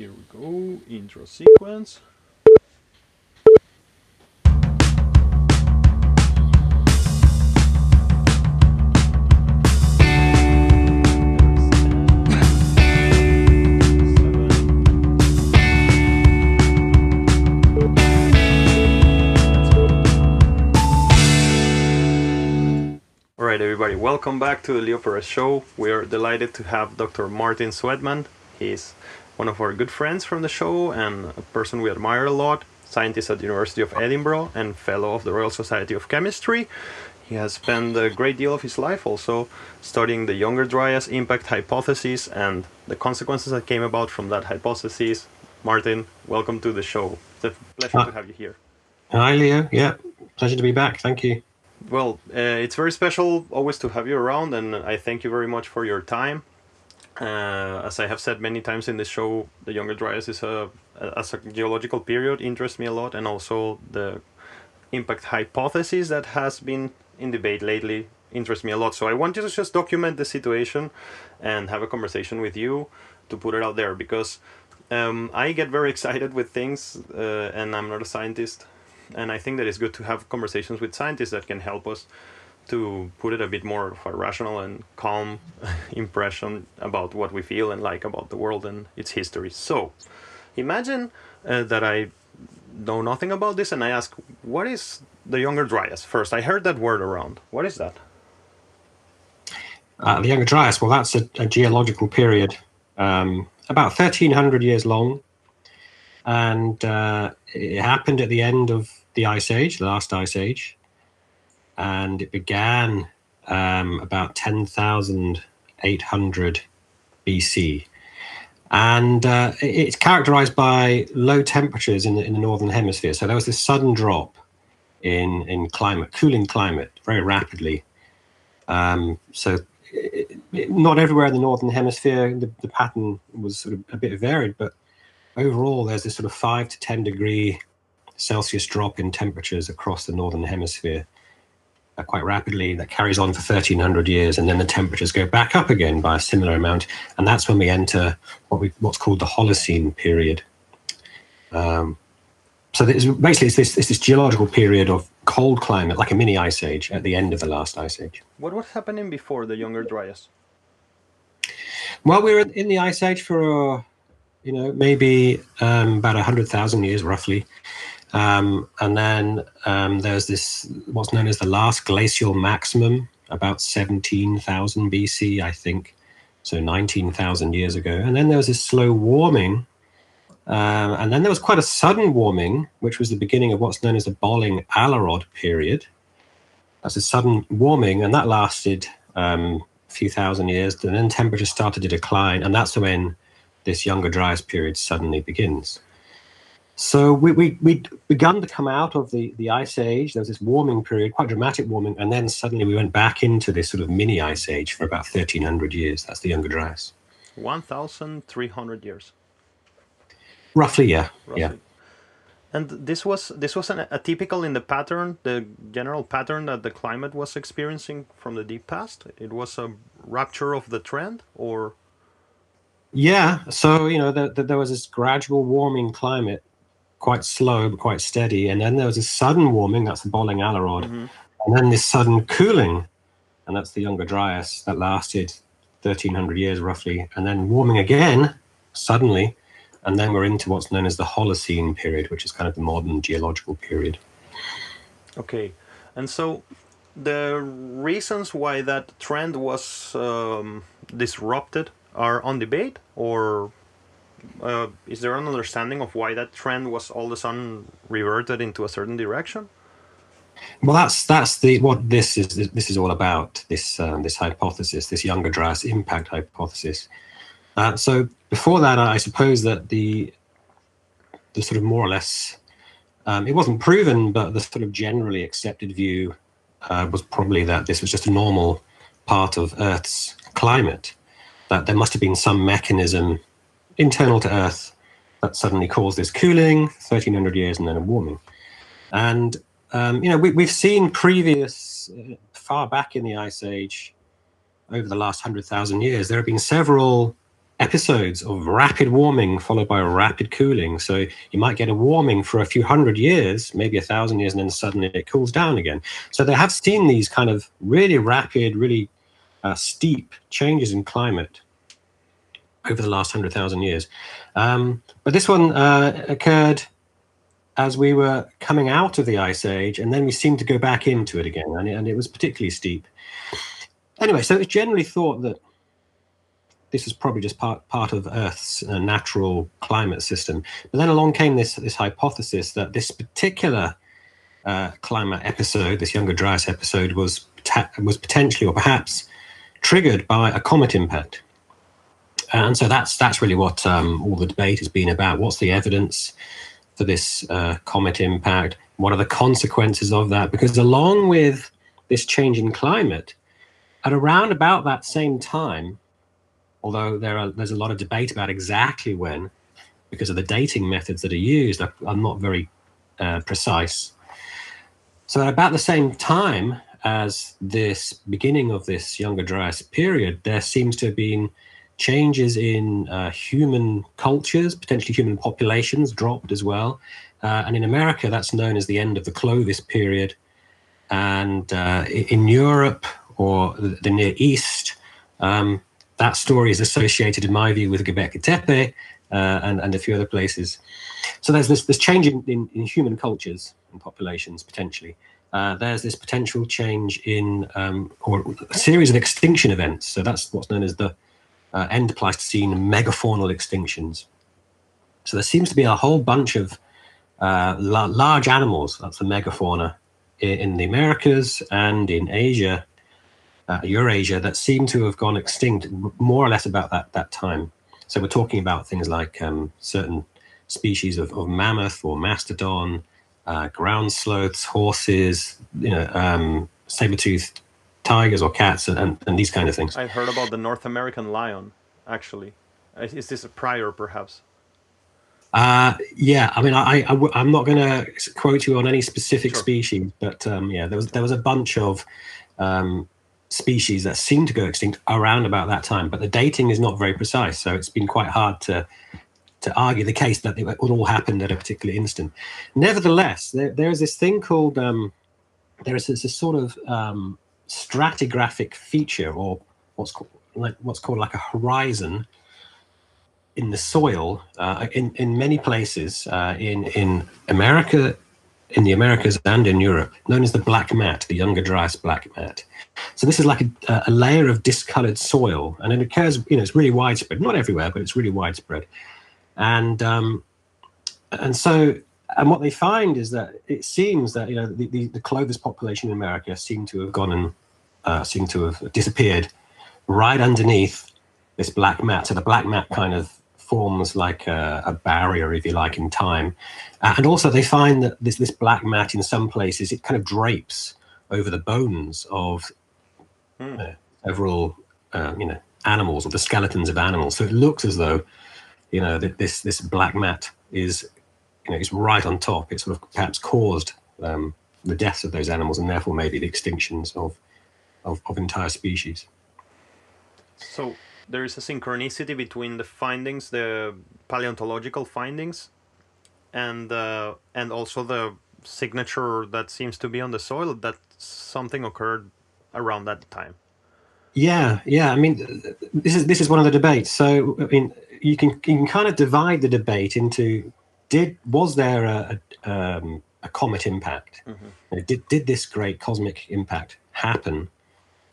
Here we go, intro sequence. Alright, everybody, welcome back to the Leo Perez Show. We are delighted to have Dr. Martin Sweatman. He's one of our good friends from the show and a person we admire a lot, scientist at the University of Edinburgh and fellow of the Royal Society of Chemistry. He has spent a great deal of his life also studying the Younger Dryas impact hypothesis and the consequences that came about from that hypothesis. Martin, welcome to the show. It's a pleasure to have you here. Hi, Leo. Yeah, pleasure to be back. Thank you. Well, uh, it's very special always to have you around, and I thank you very much for your time. Uh, as I have said many times in this show, the Younger Dryas is a as a geological period interests me a lot, and also the impact hypothesis that has been in debate lately interests me a lot. So I want you to just document the situation and have a conversation with you to put it out there because um, I get very excited with things, uh, and I'm not a scientist, and I think that it's good to have conversations with scientists that can help us to put it a bit more of a rational and calm impression about what we feel and like about the world and its history. So, imagine uh, that I know nothing about this and I ask, what is the Younger Dryas? First, I heard that word around. What is that? Uh, the Younger Dryas, well, that's a, a geological period um, about 1300 years long. And uh, it happened at the end of the Ice Age, the last Ice Age. And it began um, about 10,800 BC. And uh, it's characterized by low temperatures in the, in the northern hemisphere. So there was this sudden drop in, in climate, cooling climate very rapidly. Um, so it, it- not everywhere in the northern hemisphere the, the pattern was sort of a bit varied, but overall there's this sort of five to ten degree Celsius drop in temperatures across the northern hemisphere quite rapidly. That carries on for 1300 years, and then the temperatures go back up again by a similar amount, and that's when we enter what we what's called the Holocene period. Um, so there's, basically, it's this, it's this geological period of cold climate, like a mini ice age at the end of the last ice age. What was happening before the Younger Dryas? Well, we were in the ice age for, uh, you know, maybe um, about hundred thousand years, roughly, um, and then um, there's this what's known as the last glacial maximum, about seventeen thousand BC, I think, so nineteen thousand years ago, and then there was this slow warming. Um, and then there was quite a sudden warming, which was the beginning of what's known as the Bolling Alarod period. That's a sudden warming, and that lasted um, a few thousand years. And then temperatures started to decline, and that's when this Younger Dryas period suddenly begins. So we, we, we'd begun to come out of the, the ice age. There was this warming period, quite dramatic warming, and then suddenly we went back into this sort of mini ice age for about 1300 years. That's the Younger Dryas. 1,300 years. Roughly, yeah. roughly. Yeah. And this was this was an atypical in the pattern, the general pattern that the climate was experiencing from the deep past. It was a rupture of the trend, or Yeah, so you know, the, the, there was this gradual warming climate, quite slow but quite steady, and then there was a sudden warming. That's the Bølling-Allerød, and then this sudden cooling, and that's the Younger Dryas that lasted thirteen hundred years roughly, and then warming again suddenly, and then we're into what's known as the Holocene period, which is kind of the modern geological period. okay, and so the reasons why that trend was um, disrupted are on debate, or uh, is there an understanding of why that trend was all of a sudden reverted into a certain direction? Well, that's that's the what this is this is all about. This um, this hypothesis, this Younger Dryas impact hypothesis. Uh, so before that, I suppose that the the sort of more or less um, it wasn't proven, but the sort of generally accepted view uh, was probably that this was just a normal part of Earth's climate. That there must have been some mechanism internal to Earth that suddenly caused this cooling, 1300 years, and then a warming. And um, you know, we, we've seen previous, uh, far back in the Ice Age, over the last hundred thousand years, there have been several episodes of rapid warming followed by rapid cooling. So you might get a warming for a few hundred years, maybe a thousand years, and then suddenly it cools down again. So they have seen these kind of really rapid, really uh, steep changes in climate over the last hundred thousand years. Um, but this one uh, occurred as we were coming out of the ice age, and then we seemed to go back into it again, and it, and it was particularly steep. Anyway, so it's generally thought that this was probably just part part of Earth's uh, natural climate system. But then along came this this hypothesis that this particular uh, climate episode, this Younger Dryas episode, was was potentially or perhaps triggered by a comet impact. And so that's that's really what um, all the debate has been about. What's the evidence for this uh, comet impact? What are the consequences of that? Because along with this change in climate, at around about that same time, although there are there's a lot of debate about exactly when, because of the dating methods that are used are, are not very uh, precise. So at about the same time as this beginning of this Younger Dryas period, there seems to have been changes in uh, human cultures, potentially human populations dropped as well. Uh, and in America, that's known as the end of the Clovis period. And uh, in Europe or the Near East, um, that story is associated, in my view, with Göbekli Tepe uh, and, and a few other places. So there's this, this change in, in, in human cultures and populations, potentially. Uh, there's this potential change in um, or a series of extinction events. So that's what's known as the uh, end Pleistocene megafaunal extinctions. So there seems to be a whole bunch of uh, la- large animals, that's the megafauna, in, in the Americas and in Asia uh, Eurasia that seem to have gone extinct more or less about that, that time. So we're talking about things like um, certain species of, of, mammoth or mastodon, uh, ground sloths, horses, you know, um, saber-toothed tigers or cats, and, and, and, these kind of things. I've heard about the North American lion, actually. Is this a prior, perhaps? Uh, yeah, I mean, I, I, am not going to quote you on any specific sure. species, but um, yeah, there was there was a bunch of um, species that seemed to go extinct around about that time, but the dating is not very precise. So it's been quite hard to to argue the case that it all happened at a particular instant. Nevertheless, there, there is this thing called um, there is this, this sort of um, stratigraphic feature, or what's called like what's called like a horizon in the soil uh, in in many places uh, in in America in the Americas and in Europe, known as the black mat, the Younger Dryas black mat. So this is like a, a, layer of discolored soil, and it occurs, you know, it's really widespread. Not everywhere, but it's really widespread. And um, and so, and what they find is that it seems that you know the, the, the Clovis population in America seem to have gone and uh, seem to have disappeared right underneath this black mat. So the black mat kind of forms like a, a, barrier, if you like, in time. Uh, and also, they find that this this black mat in some places it kind of drapes over the bones of mm. uh, several, uh, you know, animals or the skeletons of animals. So it looks as though, you know, that this this black mat is, you know, is right on top. It sort of perhaps caused um, the deaths of those animals and therefore maybe the extinctions of of, of entire species. So there is a synchronicity between the findings, the paleontological findings, and uh, and also the signature that seems to be on the soil that something occurred around that time. Yeah, yeah. I mean, this is this is one of the debates. So I mean, you can you can kind of divide the debate into did was there a a, um, a comet impact? Mm-hmm. Did did this great cosmic impact happen?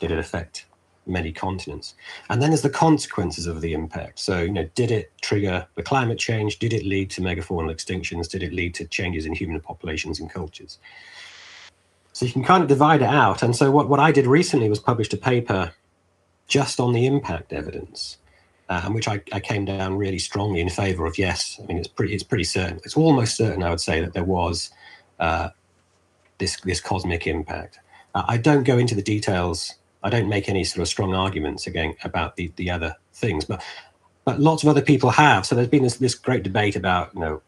Did it affect many continents. And then there's the consequences of the impact. So, you know, did it trigger the climate change? Did it lead to megafaunal extinctions? Did it lead to changes in human populations and cultures? So you can kind of divide it out. And so what, what I did recently was published a paper just on the impact evidence. And which I, I came down really strongly in favor of. Yes, I mean it's pretty it's pretty certain. It's almost certain I would say that there was uh, this this cosmic impact. Uh, I don't go into the details I don't make any sort of strong arguments again about the, the other things, but but lots of other people have. So there's been this, this great debate about you know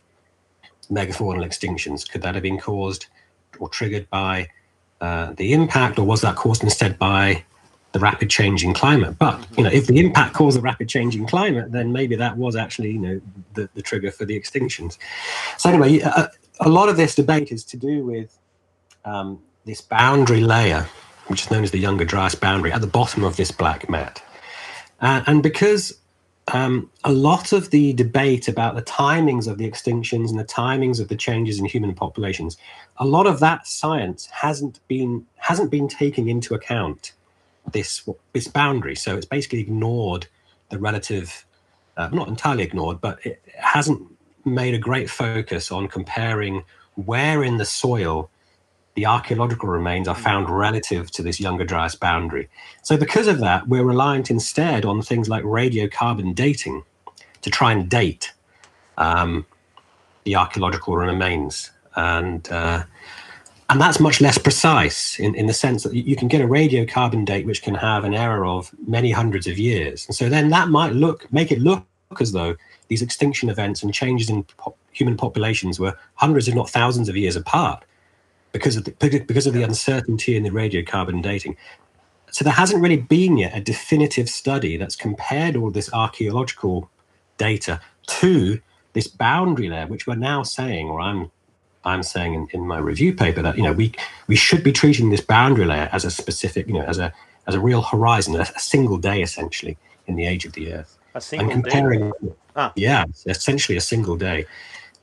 megafaunal extinctions. Could that have been caused or triggered by uh, the impact, or was that caused instead by the rapid change in climate. But you know, if the impact caused a rapid change in climate, then maybe that was actually you know the, the trigger for the extinctions. So anyway, a, a lot of this debate is to do with um, this boundary layer, which is known as the Younger Dryas boundary, at the bottom of this black mat. Uh, and because um, a lot of the debate about the timings of the extinctions and the timings of the changes in human populations, a lot of that science hasn't been hasn't been taken into account this this boundary. So it's basically ignored the relative, uh, not entirely ignored, but it hasn't made a great focus on comparing where in the soil the archaeological remains are found relative to this younger Dryas boundary. So because of that, we're reliant instead on things like radiocarbon dating to try and date um, the archaeological remains. And uh, and that's much less precise in, in the sense that you can get a radiocarbon date which can have an error of many hundreds of years. And so then that might look make it look as though these extinction events and changes in po- human populations were hundreds, if not thousands, of years apart because of the, because of the uncertainty in the radiocarbon dating. So there hasn't really been yet a definitive study that's compared all this archaeological data to this boundary layer, which we're now saying, or I'm I'm saying in, in my review paper that you know we we should be treating this boundary layer as a specific, you know, as a as a real horizon, a, a single day essentially in the age of the Earth. A single and comparing, day. Ah. yeah, essentially a single day.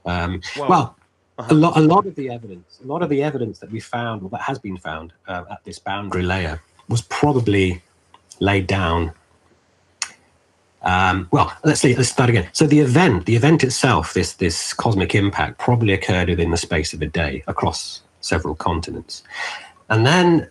Um, well, well uh-huh. a lot a lot of the evidence, a lot of the evidence that we found, or that has been found uh, at this boundary layer, was probably laid down um, well, let's see. Let's start again. So the event, the event itself, this this cosmic impact, probably occurred within the space of a day across several continents, and then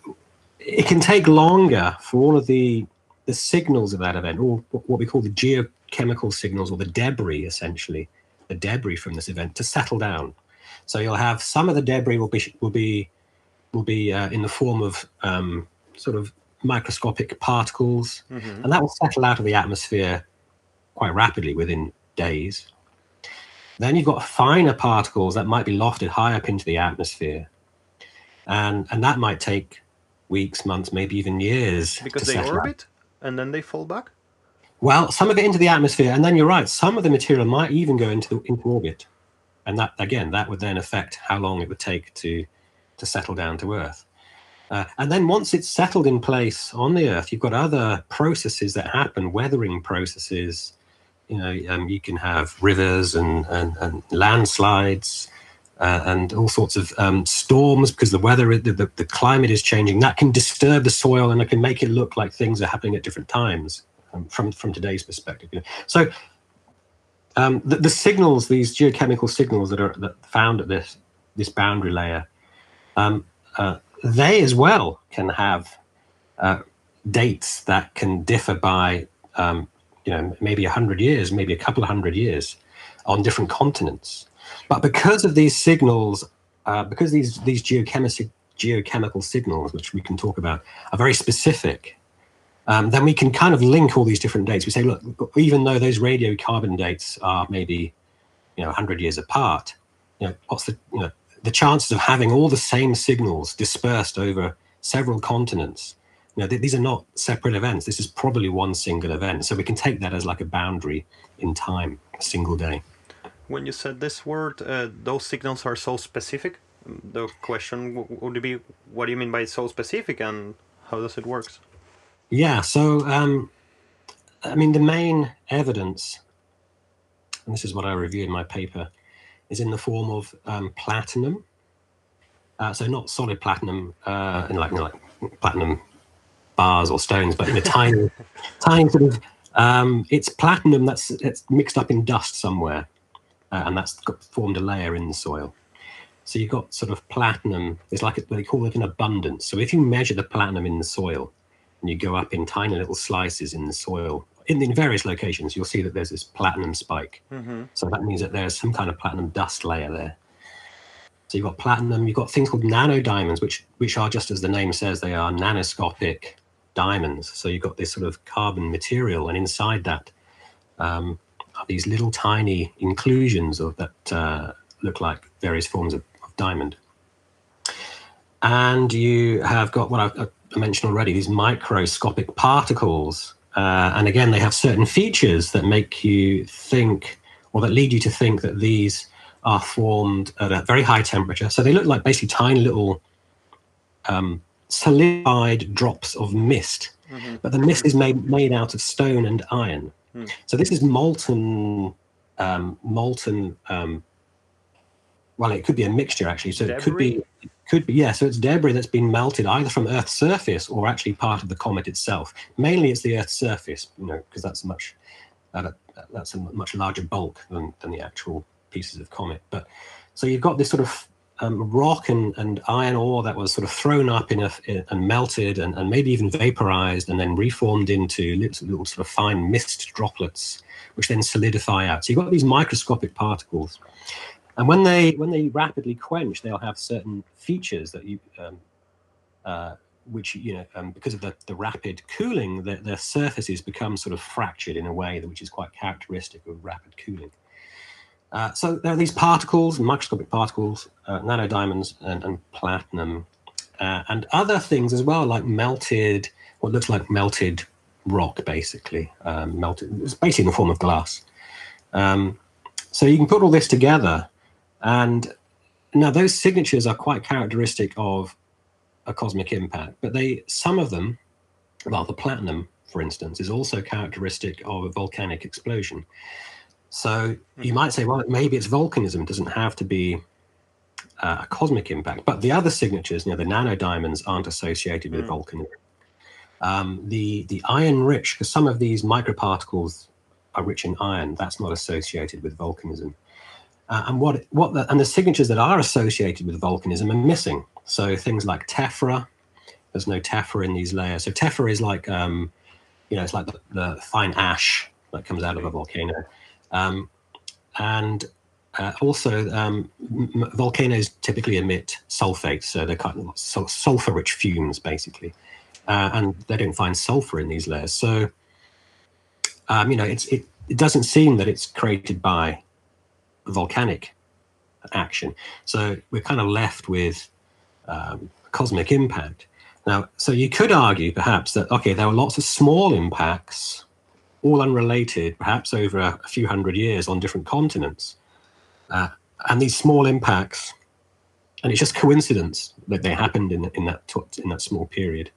it can take longer for all of the the signals of that event, or what we call the geochemical signals, or the debris, essentially, the debris from this event, to settle down. So you'll have some of the debris will be will be will be uh, in the form of um, sort of microscopic particles, mm-hmm. and that will settle out of the atmosphere quite rapidly within days. Then you've got finer particles that might be lofted high up into the atmosphere, and and that might take weeks, months, maybe even years. Because they orbit out. and then they fall back. Well, some of it into the atmosphere, and then you're right. Some of the material might even go into into orbit, and that again, that would then affect how long it would take to to settle down to Earth. Uh, and then once it's settled in place on the Earth, you've got other processes that happen, weathering processes. You know, um, you can have rivers and, and, and landslides uh, and all sorts of um, storms because the weather, the, the, the, climate is changing. That can disturb the soil and it can make it look like things are happening at different times um, from, from today's perspective. So um, the, the, signals, these geochemical signals that are that found at this, this boundary layer, um, uh, they as well can have uh, dates that can differ by um, you know maybe a hundred years, maybe a couple of hundred years on different continents. But because of these signals, uh, because these these geochemical geochemical signals, which we can talk about, are very specific, um, then we can kind of link all these different dates. We say, look, even though those radiocarbon dates are maybe you know 100 years apart, you know, what's the you know the chances of having all the same signals dispersed over several continents. You know, th- these are not separate events. This is probably one single event. So we can take that as like a boundary in time a single day. When you said this word uh, those signals are so specific the question would be what do you mean by so specific and how does it work yeah so um, i mean the main evidence and this is what i review in my paper is in the form of um, platinum. Uh, so not solid platinum, uh, in like, like platinum bars or stones, but in a tiny, tiny sort of. Um, it's platinum that's it's mixed up in dust somewhere, uh, and that's got, formed a layer in the soil. So you've got sort of platinum. It's like they call it an abundance. So if you measure the platinum in the soil, and you go up in tiny little slices in the soil in, in various locations, you'll see that there's this platinum spike. Mm-hmm. So that means that there's some kind of platinum dust layer there. So you've got platinum, you've got things called nanodiamonds, which which are just as the name says, they are nanoscopic diamonds. So you've got this sort of carbon material, and inside that um, are these little tiny inclusions of that uh, look like various forms of, of, diamond. And you have got what I, I mentioned already, these microscopic particles. Uh, and again, they have certain features that make you think, or that lead you to think that these are formed at a very high temperature. So they look like basically tiny little um, solidified drops of mist. Mm-hmm. But the mist is made made out of stone and iron. Mm. So this is molten, um, molten. Um, well, it could be a mixture actually. So debris? it could be, could be yeah. So it's debris that's been melted either from Earth's surface or actually part of the comet itself. Mainly, it's the Earth's surface, you know, because that's much uh, that's a much larger bulk than than the actual pieces of comet. But so you've got this sort of um, rock and, and iron ore that was sort of thrown up in a, in, and melted and, and maybe even vaporized and then reformed into little, little sort of fine mist droplets, which then solidify out. So you've got these microscopic particles. And when they when they rapidly quench, they'll have certain features that you, um, uh, which you know, um, because of the, the rapid cooling, their, their surfaces become sort of fractured in a way that which is quite characteristic of rapid cooling. Uh, so there are these particles, microscopic particles, uh, nanodiamonds, and, and platinum, uh, and other things as well, like melted, what looks like melted rock, basically um, melted. It's basically in the form of glass. Um, so you can put all this together, and now those signatures are quite characteristic of a cosmic impact, but they some of them, well, the platinum, for instance, is also characteristic of a volcanic explosion. So you hmm. might say, well, maybe it's volcanism. It doesn't have to be uh, a cosmic impact. But the other signatures, you know, the nanodiamonds aren't associated with mm. volcanism. Um, the the iron rich, because some of these microparticles are rich in iron, that's not associated with volcanism. Uh, and what what the, and the signatures that are associated with volcanism are missing. So things like tephra, there's no tephra in these layers. So tephra is like um, you know, it's like the, the fine ash that comes out of a volcano. Um, and uh, also, um, m- volcanoes typically emit sulfates, so they're kind of sulfur-rich fumes, basically, uh, and they don't find sulfur in these layers. So, um, you know, it's it, it doesn't seem that it's created by volcanic action. So we're kind of left with um, cosmic impact. Now, so you could argue perhaps that okay, there were lots of small impacts all unrelated, perhaps over a, few hundred years on different continents. Uh, and these small impacts, and it's just coincidence that they happened in, in that in that small period.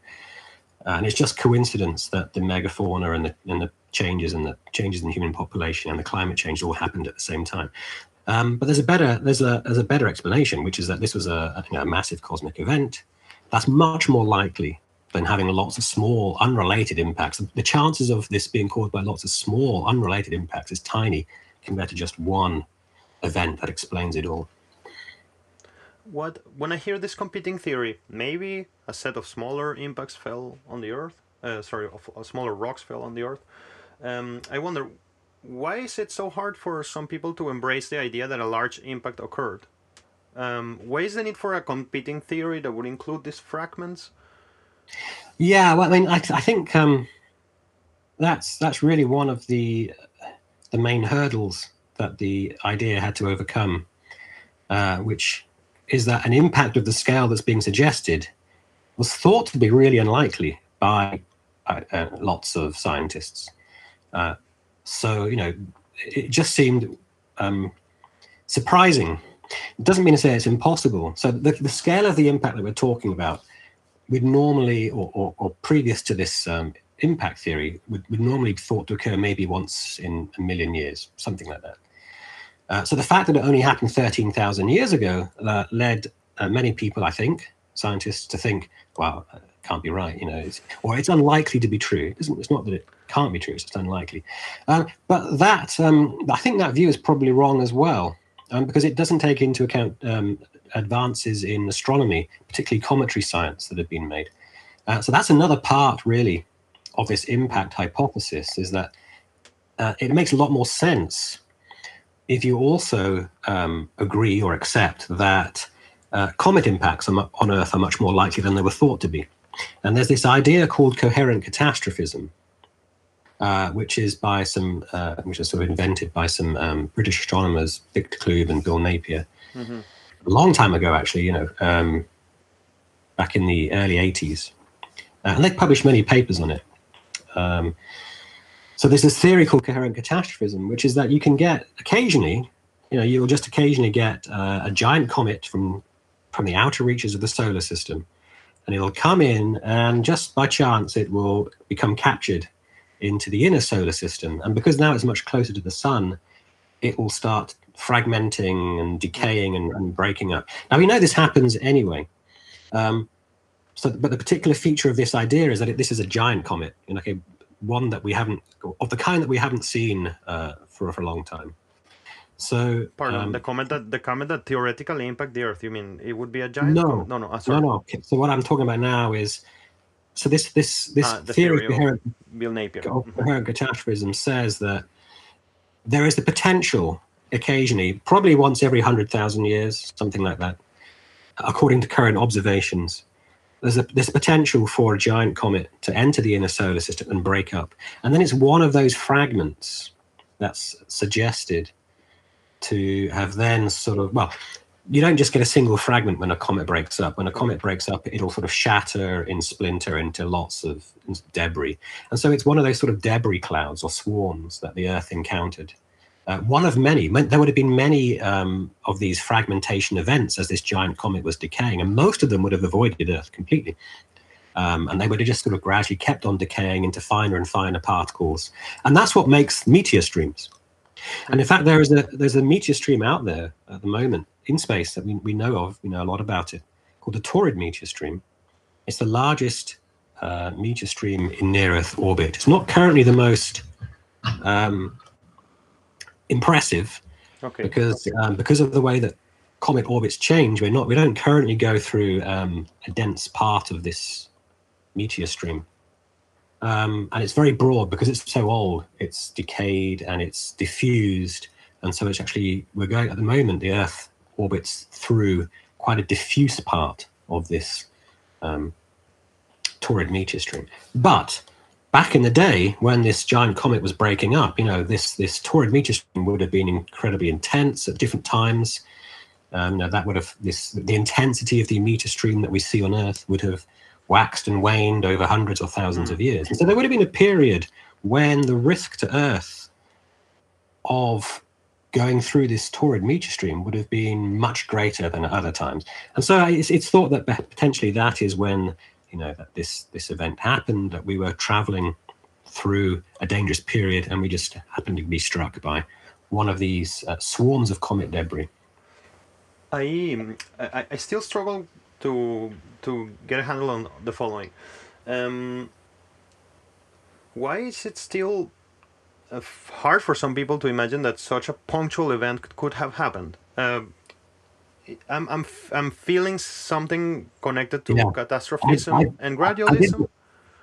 And it's just coincidence that the megafauna and the, and the changes and the changes in human population and the climate change all happened at the same time. Um, but there's a better there's a there's a better explanation, which is that this was a, a, a massive cosmic event. That's much more likely than having lots of small, unrelated impacts. The chances of this being caused by lots of small, unrelated impacts is tiny compared to just one event that explains it all. What when I hear this competing theory, maybe a set of smaller impacts fell on the Earth. Uh, sorry, of, smaller rocks fell on the Earth. Um, I wonder why is it so hard for some people to embrace the idea that a large impact occurred? Um, why is the need for a competing theory that would include these fragments? Yeah, well, I mean, I, I think um, that's that's really one of the the main hurdles that the idea had to overcome, uh, which is that an impact of the scale that's being suggested was thought to be really unlikely by uh, uh, lots of scientists. Uh, so you know, it just seemed um, surprising. It doesn't mean to say it's impossible. So the, the scale of the impact that we're talking about would normally, or, or, or previous to this um, impact theory, would, would normally be thought to occur maybe once in a million years, something like that. Uh, so the fact that it only happened 13,000 years ago uh, led uh, many people, I think, scientists, to think, well, can't be right, you know, it's, or it's unlikely to be true. It it's not that it can't be true, it's just unlikely. Um, but that, um, I think that view is probably wrong as well, um, because it doesn't take into account um, advances in astronomy, particularly cometary science, that have been made. Uh, so that's another part, really, of this impact hypothesis is that uh, it makes a lot more sense if you also um, agree or accept that uh, comet impacts on Earth are much more likely than they were thought to be. And there's this idea called coherent catastrophism, uh, which is by some, uh, which is sort of invented by some um, British astronomers, Victor Clube and Bill Napier. Mm-hmm a long time ago, actually, you know, um, back in the early 80s. Uh, and they've published many papers on it. Um, so there's this theory called coherent catastrophism, which is that you can get occasionally, you know, you'll just occasionally get uh, a giant comet from from the outer reaches of the solar system, and it'll come in, and just by chance, it will become captured into the inner solar system. And because now it's much closer to the sun, it will start fragmenting and decaying and, and breaking up. Now we know this happens anyway. Um, so, but the particular feature of this idea is that it, this is a giant comet, okay, one that we haven't, of the kind that we haven't seen uh, for, for a long time. So, pardon, um, the comet that the comet that theoretically impact the Earth. You mean it would be a giant? No, no, no, uh, no, no. Okay, So what I'm talking about now is, so this this this Ah, the theory theory of Bill Napier. of coherent catastrophism says that there is the potential occasionally, probably once every 100,000 years, something like that, according to current observations, there's a there's potential for a giant comet to enter the inner solar system and break up. And then it's one of those fragments that's suggested to have then sort of, well, you don't just get a single fragment when a comet breaks up. When a comet breaks up, it'll sort of shatter in splinter into lots of debris. And so it's one of those sort of debris clouds or swarms that the Earth encountered. Uh, one of many. There would have been many um, of these fragmentation events as this giant comet was decaying, and most of them would have avoided Earth completely. Um, and they would have just sort of gradually kept on decaying into finer and finer particles. And that's what makes meteor streams. And in fact, there is a there's a meteor stream out there at the moment in space that we, we know of. We know a lot about it, called the Taurid meteor stream. It's the largest uh, meteor stream in near Earth orbit. It's not currently the most um, impressive Okay. because um, because of the way that comet orbits change. We're not we don't currently go through um, a dense part of this meteor stream. Um, and it's very broad because it's so old. It's decayed and it's diffused, and so it's actually we're going at the moment. The Earth orbits through quite a diffuse part of this um, Taurid meteor stream. But back in the day when this giant comet was breaking up, you know, this this Taurid meteor stream would have been incredibly intense at different times. Um, that would have this the intensity of the meteor stream that we see on Earth would have waxed and waned over hundreds or thousands of years. And so there would have been a period when the risk to Earth of going through this Taurid meteor stream would have been much greater than at other times. And so it's, it's thought that potentially that is when you know that this this event happened, that we were traveling through a dangerous period, and we just happened to be struck by one of these uh, swarms of comet debris. I, I I still struggle to to get a handle on the following. Um, why is it still uh, hard for some people to imagine that such a punctual event could, have happened? Um I'm I'm I'm feeling something connected to Yeah. catastrophism I- and I gradualism.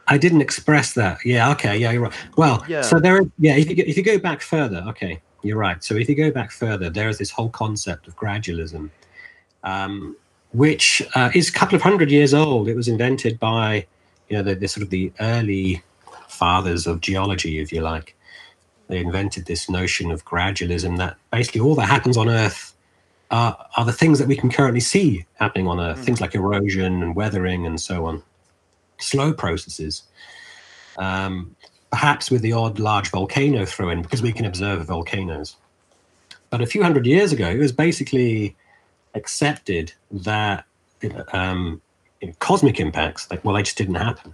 I didn't express that. Yeah. Okay. Yeah. You're right. Well. Yeah. So there. Yeah. If you go, if you go back further, okay, you're right. So if you go back further, there is this whole concept of gradualism, um, which uh, is a couple of hundred years old. It was invented by, you know, the, the sort of the early fathers of geology, if you like. They invented this notion of gradualism that basically all that happens on Earth are, are the things that we can currently see happening on Earth, things like erosion and weathering and so on slow processes, um, perhaps with the odd large volcano thrown in because we can observe volcanoes. But a few hundred years ago, it was basically accepted that um, cosmic impacts, like, well, they just didn't happen.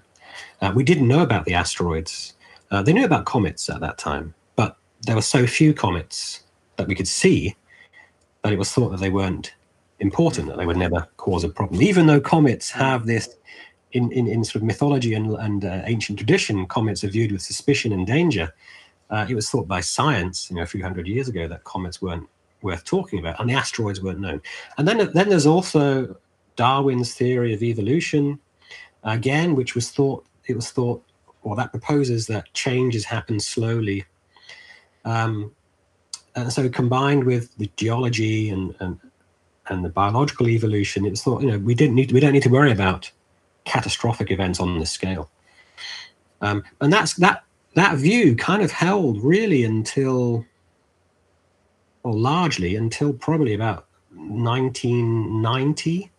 Uh, we didn't know about the asteroids. Uh, they knew about comets at that time, but there were so few comets that we could see that it was thought that they weren't important, that they would never cause a problem. Even though comets have this in, in, in sort of mythology and, and uh, ancient tradition, comets are viewed with suspicion and danger. Uh, it was thought by science, you know, a few hundred years ago that comets weren't worth talking about, and the asteroids weren't known. And then, then there's also Darwin's theory of evolution, again, which was thought it was thought, or that proposes that changes happen slowly. Um, and so, combined with the geology and, and and the biological evolution, it's thought you know we didn't need we don't need to worry about catastrophic events on this scale. Um, and that's that that view kind of held really until, or largely until probably about 1990.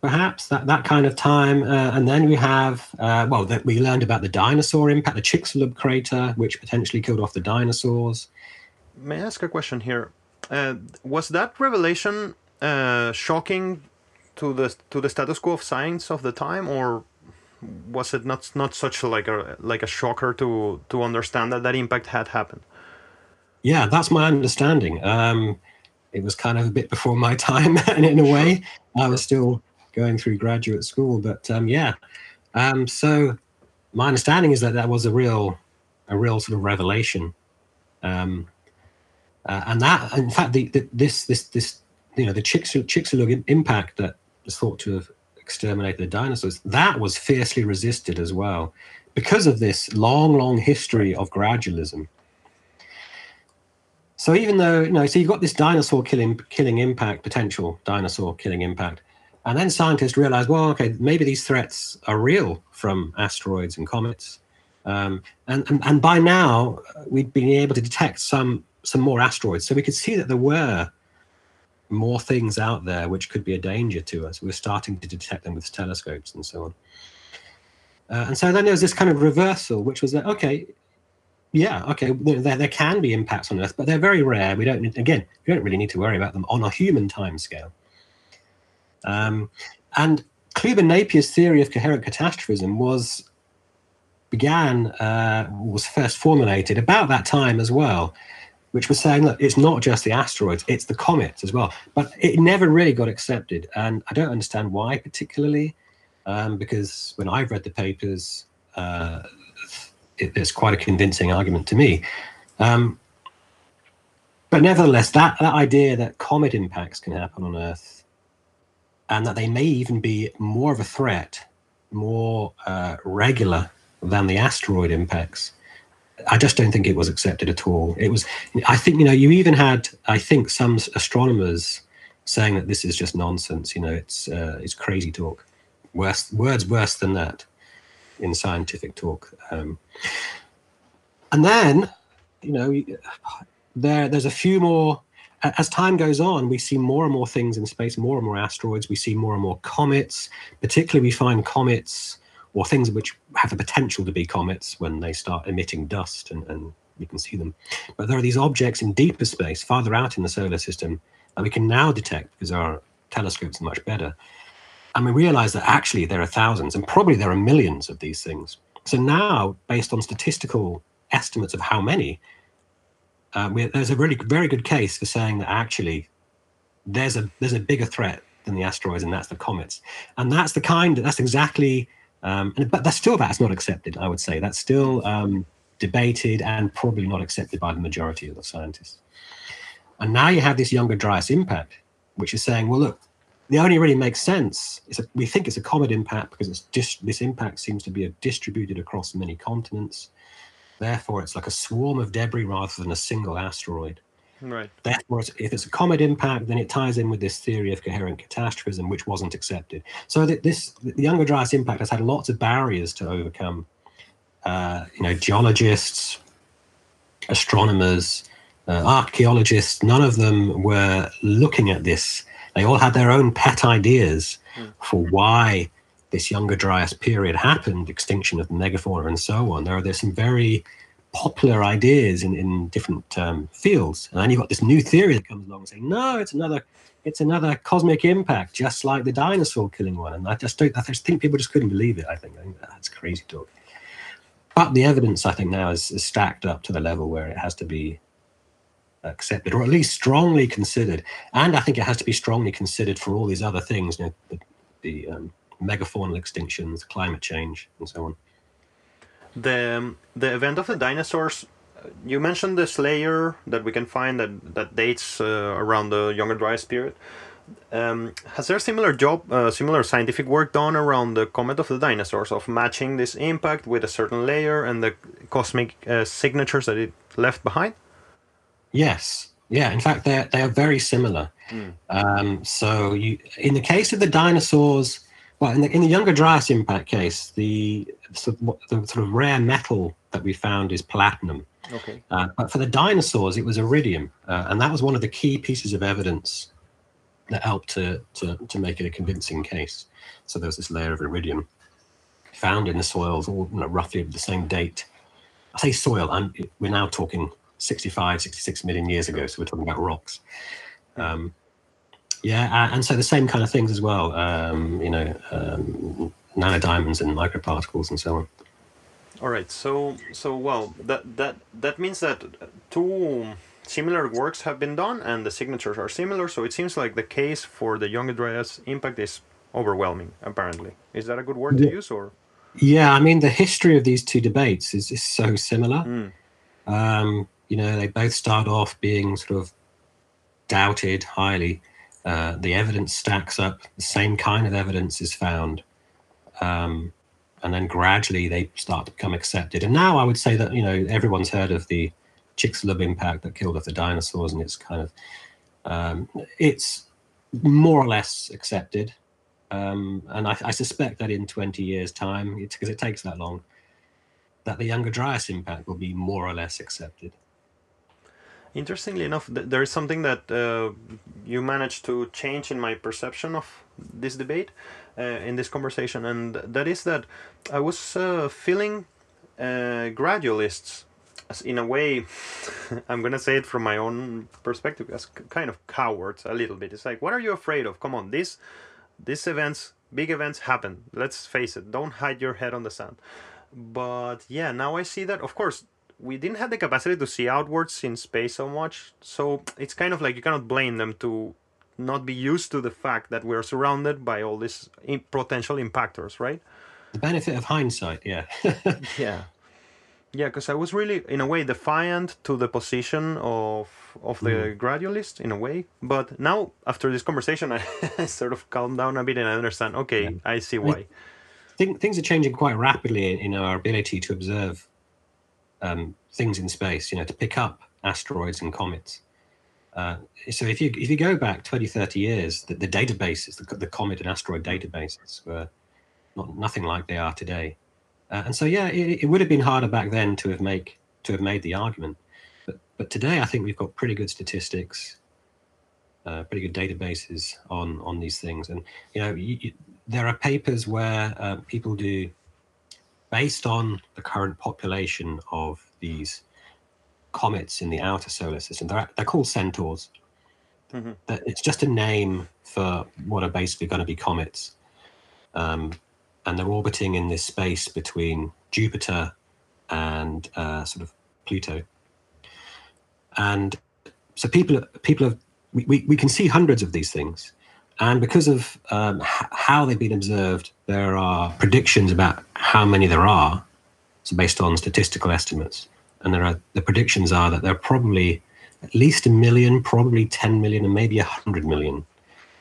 perhaps that, that kind of time. Uh, and then we have, uh, well, that we learned about the dinosaur impact, the Chicxulub crater, which potentially killed off the dinosaurs. May I ask a question here? Uh, was that revelation uh, shocking to the to the status quo of science of the time, or was it not not such like a like a shocker to to understand that that impact had happened? Yeah, that's my understanding. Um, it was kind of a bit before my time, and in a way, I was still going through graduate school. But um, yeah, um, so my understanding is that that was a real, a real sort of revelation, um, uh, and that, in fact, the, the, this this this you know the Chicxulub impact that was thought to have exterminated the dinosaurs, that was fiercely resisted as well because of this long, long history of gradualism. So even though you know, so you've got this dinosaur killing killing impact, potential dinosaur killing impact, and then scientists realize, well, okay, maybe these threats are real from asteroids and comets. Um, and, and, and by now, we'd been able to detect some some more asteroids, so we could see that there were more things out there which could be a danger to us. We are starting to detect them with telescopes and so on. Uh, and so then there was this kind of reversal, which was that okay, yeah, okay, there, there can be impacts on Earth, but they're very rare. We don't again, we don't really need to worry about them on a human time scale. Um, and Clube and Napier's theory of coherent catastrophism was began uh, was first formulated about that time as well, which was saying that it's not just the asteroids, it's the comets as well. But it never really got accepted, and I don't understand why particularly, um, because when I've read the papers, uh, it, it's quite a convincing argument to me. Um, but nevertheless, that, that idea that comet impacts can happen on Earth and that they may even be more of a threat, more uh, regular than the asteroid impacts. I just don't think it was accepted at all. It was, I think, you know, you even had, I think, some astronomers saying that this is just nonsense. You know, it's uh, it's crazy talk. Worse words worse than that in scientific talk. Um, and then, you know, there there's a few more as time goes on, we see more and more things in space, more and more asteroids. We see more and more comets. Particularly, we find comets or things which have the potential to be comets when they start emitting dust and, and we can see them. But there are these objects in deeper space, farther out in the solar system, that we can now detect because our telescopes are much better. And we realize that actually there are thousands and probably there are millions of these things. So now, based on statistical estimates of how many, uh, we, there's a really very good case for saying that actually there's a there's a bigger threat than the asteroids, and that's the comets, and that's the kind that's exactly. Um, and, but that's still that's not accepted. I would say that's still um, debated and probably not accepted by the majority of the scientists. And now you have this younger Dryas impact, which is saying, well, look, the only really makes sense is we think it's a comet impact because it's just this impact seems to be distributed across many continents. Therefore, it's like a swarm of debris rather than a single asteroid. Right. Therefore, if it's a comet impact, then it ties in with this theory of coherent catastrophism, which wasn't accepted. So that this the Younger Dryas impact has had lots of barriers to overcome. Uh, you know, geologists, astronomers, uh, archaeologists, none of them were looking at this. They all had their own pet ideas mm. for why this younger Dryas period happened, extinction of the megafauna and so on, there are there's some very popular ideas in, in different um, fields. And then you've got this new theory that comes along saying, no, it's another it's another cosmic impact, just like the dinosaur killing one. And I just don't I just think people just couldn't believe it, I think. I think that's crazy talk. But the evidence I think now is, is stacked up to the level where it has to be accepted or at least strongly considered. And I think it has to be strongly considered for all these other things, you know, the, the um, megafaunal extinctions, climate change, and so on. The um, the event of the dinosaurs. Uh, you mentioned this layer that we can find that that dates uh, around the Younger Dryas period. Um, has there similar job, uh, similar scientific work done around the comet of the dinosaurs of matching this impact with a certain layer and the cosmic uh, signatures that it left behind? Yes, yeah. In fact, they they are very similar. Mm. Um, so you, in the case of the dinosaurs, well, in the, in the younger Dryas impact case, the, the sort of rare metal that we found is platinum. Okay. Uh, but for the dinosaurs, it was iridium, uh, and that was one of the key pieces of evidence that helped to, to to make it a convincing case. So there was this layer of iridium found in the soils, all you know, roughly of the same date. I say soil, and we're now talking 65, 66 million years ago, so we're talking about rocks. Um, yeah, and so the same kind of things as well. Um, you know, um, nanodiamonds and microparticles and so on. All right. So so well that that that means that two similar works have been done and the signatures are similar. So it seems like the case for the Younger Dryas impact is overwhelming. Apparently, is that a good word to use or? Yeah, I mean the history of these two debates is, is so similar. Mm. Um, you know, they both start off being sort of doubted highly. Uh, the evidence stacks up. The same kind of evidence is found. Um, and then gradually they start to become accepted. And now I would say that you know everyone's heard of the Chicxulub impact that killed off the dinosaurs, and it's kind of um, it's more or less accepted. Um, and I, I, suspect that in 20 years' time, because it takes that long, that the Younger Dryas impact will be more or less accepted. Interestingly enough, th- there is something that uh, you managed to change in my perception of this debate uh, in this conversation, and that is that I was uh, feeling uh, gradualists as in a way i'm gonna say it from my own perspective as kind of cowards a little bit. It's like what are you afraid of? Come on these these events big events happen. Let's face it don't hide your head on the sand. But yeah now i see that of course we didn't have the capacity to see outwards in space so much so it's kind of like you cannot blame them to not be used to the fact that we're surrounded by all these potential impactors, right? The benefit of hindsight, yeah. yeah. Yeah, because I was really, in a way, defiant to the position of of the mm. gradualist, in a way. But now, after this conversation, I sort of calmed down a bit and I understand. Okay, yeah. I see why. I things are changing quite rapidly in our ability to observe um, things in space. You know, to pick up asteroids and comets. Uh, so if you if you go back 20, 30 years, the, the databases, the, the, comet and asteroid databases were not nothing like they are today. Uh, and so yeah, it, it, would have been harder back then to have make to have made the argument. But but today I think we've got pretty good statistics, uh, pretty good databases on on these things. And you know, you, you, there are papers where uh, people do based on the current population of these comets in the outer solar system. They're, they're called centaurs. Mm-hmm. It's just a name for what are basically going to be comets. Um, and they're orbiting in this space between Jupiter and uh, sort of Pluto. And so people, people have, we, we, we can see hundreds of these things. And because of um, how they've been observed, there are predictions about how many there are, so based on statistical estimates and there are the predictions are that there are probably at least a million, probably 10 million, and maybe 100 million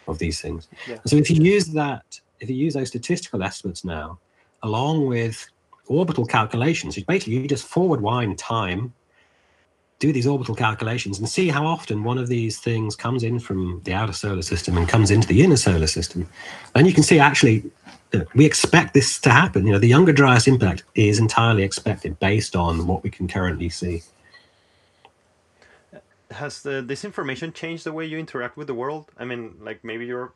of these things. Yeah. So if you use that, if you use those statistical estimates now, along with orbital calculations, which basically you just forward wind time, do these orbital calculations, and see how often one of these things comes in from the outer solar system and comes into the inner solar system, and you can see actually we expect this to happen. You know, the Younger Dryas impact is entirely expected based on what we can currently see. Has the, this information changed the way you interact with the world? I mean, like maybe you're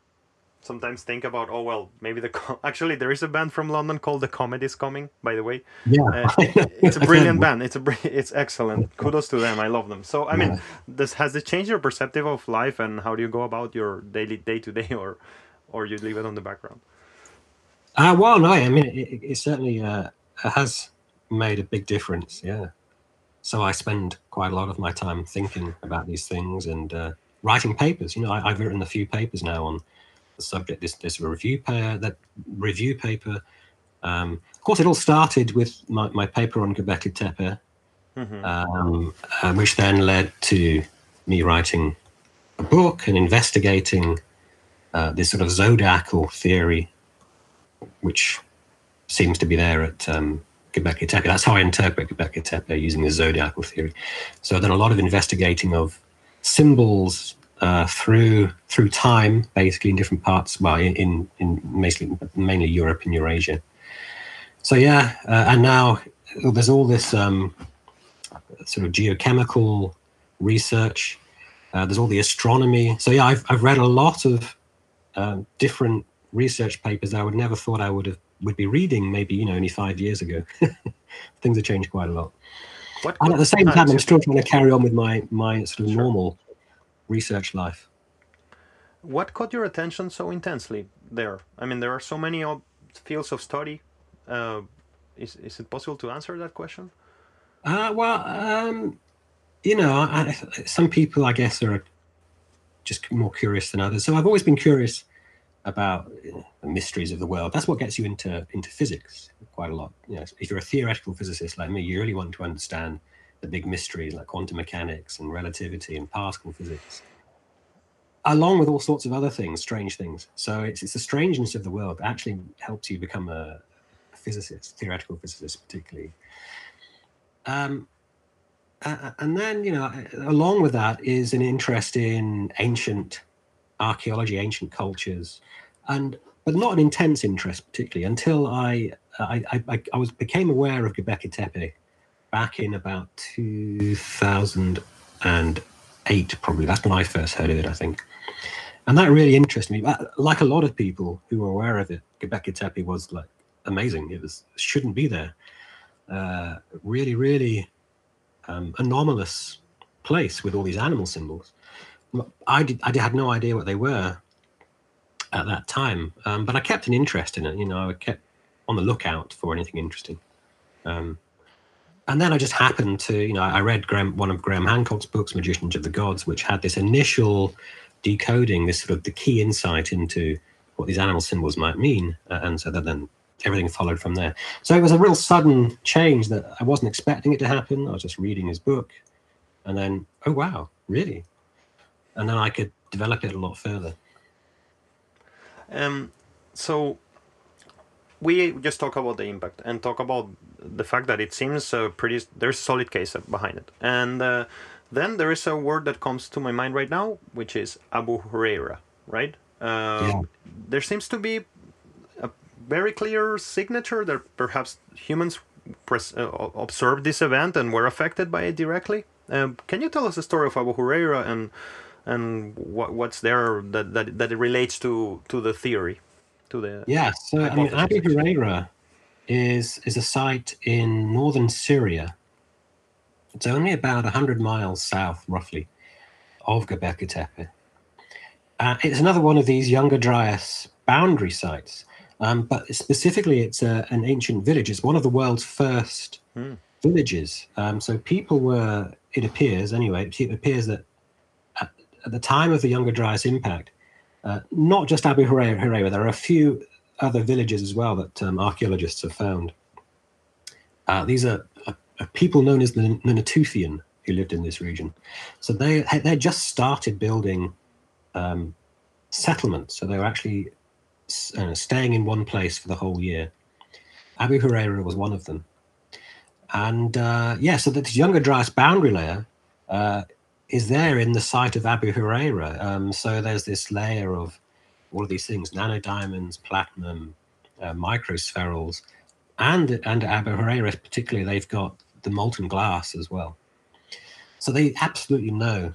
sometimes think about, oh well, maybe the co- actually there is a band from London called The Comet is Coming. By the way, yeah, uh, it's a brilliant band. It's a br- it's excellent. Kudos to them. I love them. So I mean, this has it changed your perspective of life and how do you go about your daily day to day, or or you leave it on the background? Uh, well, no, I mean, it, it certainly uh, has made a big difference. Yeah. So I spend quite a lot of my time thinking about these things and uh, writing papers. You know, I, have written a few papers now on the subject. This this review paper, that review paper. Um, of course, it all started with my, my paper on Göbekli Tepe, mm-hmm. um, uh, which then led to me writing a book and investigating uh, this sort of zodiacal theory which seems to be there at um, Göbekli Tepe. That's how I interpret Göbekli Tepe using the zodiacal theory. So done a lot of investigating of symbols uh, through through time, basically in different parts, well, in in, in mainly mainly Europe and Eurasia. So yeah, uh, and now there's all this um, sort of geochemical research Uh, there's all the astronomy. So yeah, I've I've read a lot of um, different research papers I would never thought I would have would be reading maybe you know only five years ago. Things have changed quite a lot. What and at the same time, I'm still trying to carry on with my my sort of sure. normal research life. What caught your attention so intensely there? I mean, there are so many fields of study. Uh, is is it possible to answer that question? Uh, well, um, you know, I, some people, I guess, are just more curious than others. So I've always been curious about the mysteries of the world. That's what gets you into into physics quite a lot. You know, if you're a theoretical physicist like me, you really want to understand the big mysteries like quantum mechanics and relativity and particle physics, along with all sorts of other things, strange things. So it's it's the strangeness of the world that actually helps you become a, a physicist, theoretical physicist, particularly. Um, and then, you know, along with that is an interest in ancient archaeology, ancient cultures, and but not an intense interest particularly until I I, I, I was became aware of Göbekli Tepe back in about 2008 probably. That's when I first heard of it I think. And that really interested me. Like a lot of people who were aware of it Göbekli Tepe was like amazing. It was shouldn't be there. Uh, really really um, anomalous place with all these animal symbols I did, I had no idea what they were at that time, um, but I kept an interest in it. You know, I kept on the lookout for anything interesting. Um, and then I just happened to, you know, I read Graham, one of Graham Hancock's books, Magicians of the Gods, which had this initial decoding, this sort of the key insight into what these animal symbols might mean, uh, and so that then everything followed from there. So it was a real sudden change that I wasn't expecting it to happen. I was just reading his book, and then, oh wow, really? And then I could develop it a lot further. Um, so we just talk about the impact and talk about the fact that it seems a pretty there's a solid case behind it, and uh, then there is a word that comes to my mind right now, which is Abu Huraira, right? Um, yeah. There seems to be a very clear signature that perhaps humans pres- uh, observed this event and were affected by it directly. Um, can you tell us the story of Abu Huraira and and what what's there that, that that relates to to the theory to the yeah so i mean abu huraira is is a site in northern syria. It's only about 100 miles south roughly of göbekli tepe. Uh, it's another one of these younger dryas boundary sites. Um, but specifically it's a, an ancient village. It's one of the world's first hmm. villages. Um, so people were it appears anyway it appears that at the time of the Younger Dryas impact, uh, not just Abu Huraira, there are a few other villages as well that um, archaeologists have found. Uh, these are, are, are, people known as the, Natufian who lived in this region. So they they just started building um, settlements. So they were actually uh, staying in one place for the whole year. Abu Huraira was one of them. And uh, yeah, so this Younger Dryas boundary layer uh, is there in the site of Abu Huraira. Um, so there's this layer of all of these things: nanodiamonds, platinum, uh, microspherules, and and Abu Huraira particularly, they've got the molten glass as well. So they absolutely know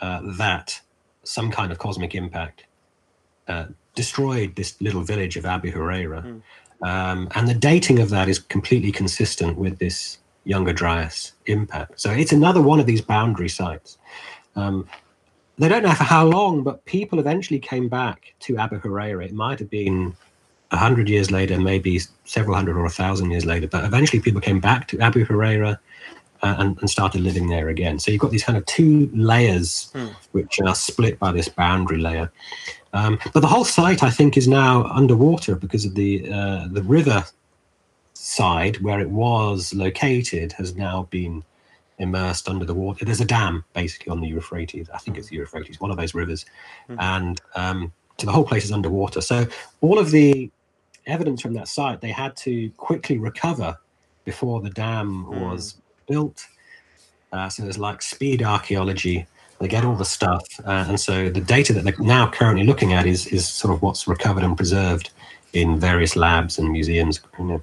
uh, that some kind of cosmic impact uh, destroyed this little village of Abu Huraira. Mm. Um, and the dating of that is completely consistent with this Younger Dryas impact. So it's another one of these boundary sites. Um, they don't know for how long, but people eventually came back to Abu Huraira. It might have been a hundred years later, maybe several hundred or a thousand years later, but eventually people came back to Abu Huraira uh, and, and, started living there again. So you've got these kind of two layers hmm. which are split by this boundary layer. Um, but the whole site, I think, is now underwater because of the uh, the river side where it was located has now been immersed under the water. There's a dam basically on the Euphrates. I think it's the Euphrates, one of those rivers, mm-hmm. and um, so the whole place is underwater. So all of the evidence from that site they had to quickly recover before the dam mm. was built. Uh, so there's like speed archaeology. They get all the stuff, uh, and so the data that they're now currently looking at is is sort of what's recovered and preserved in various labs and museums. You know.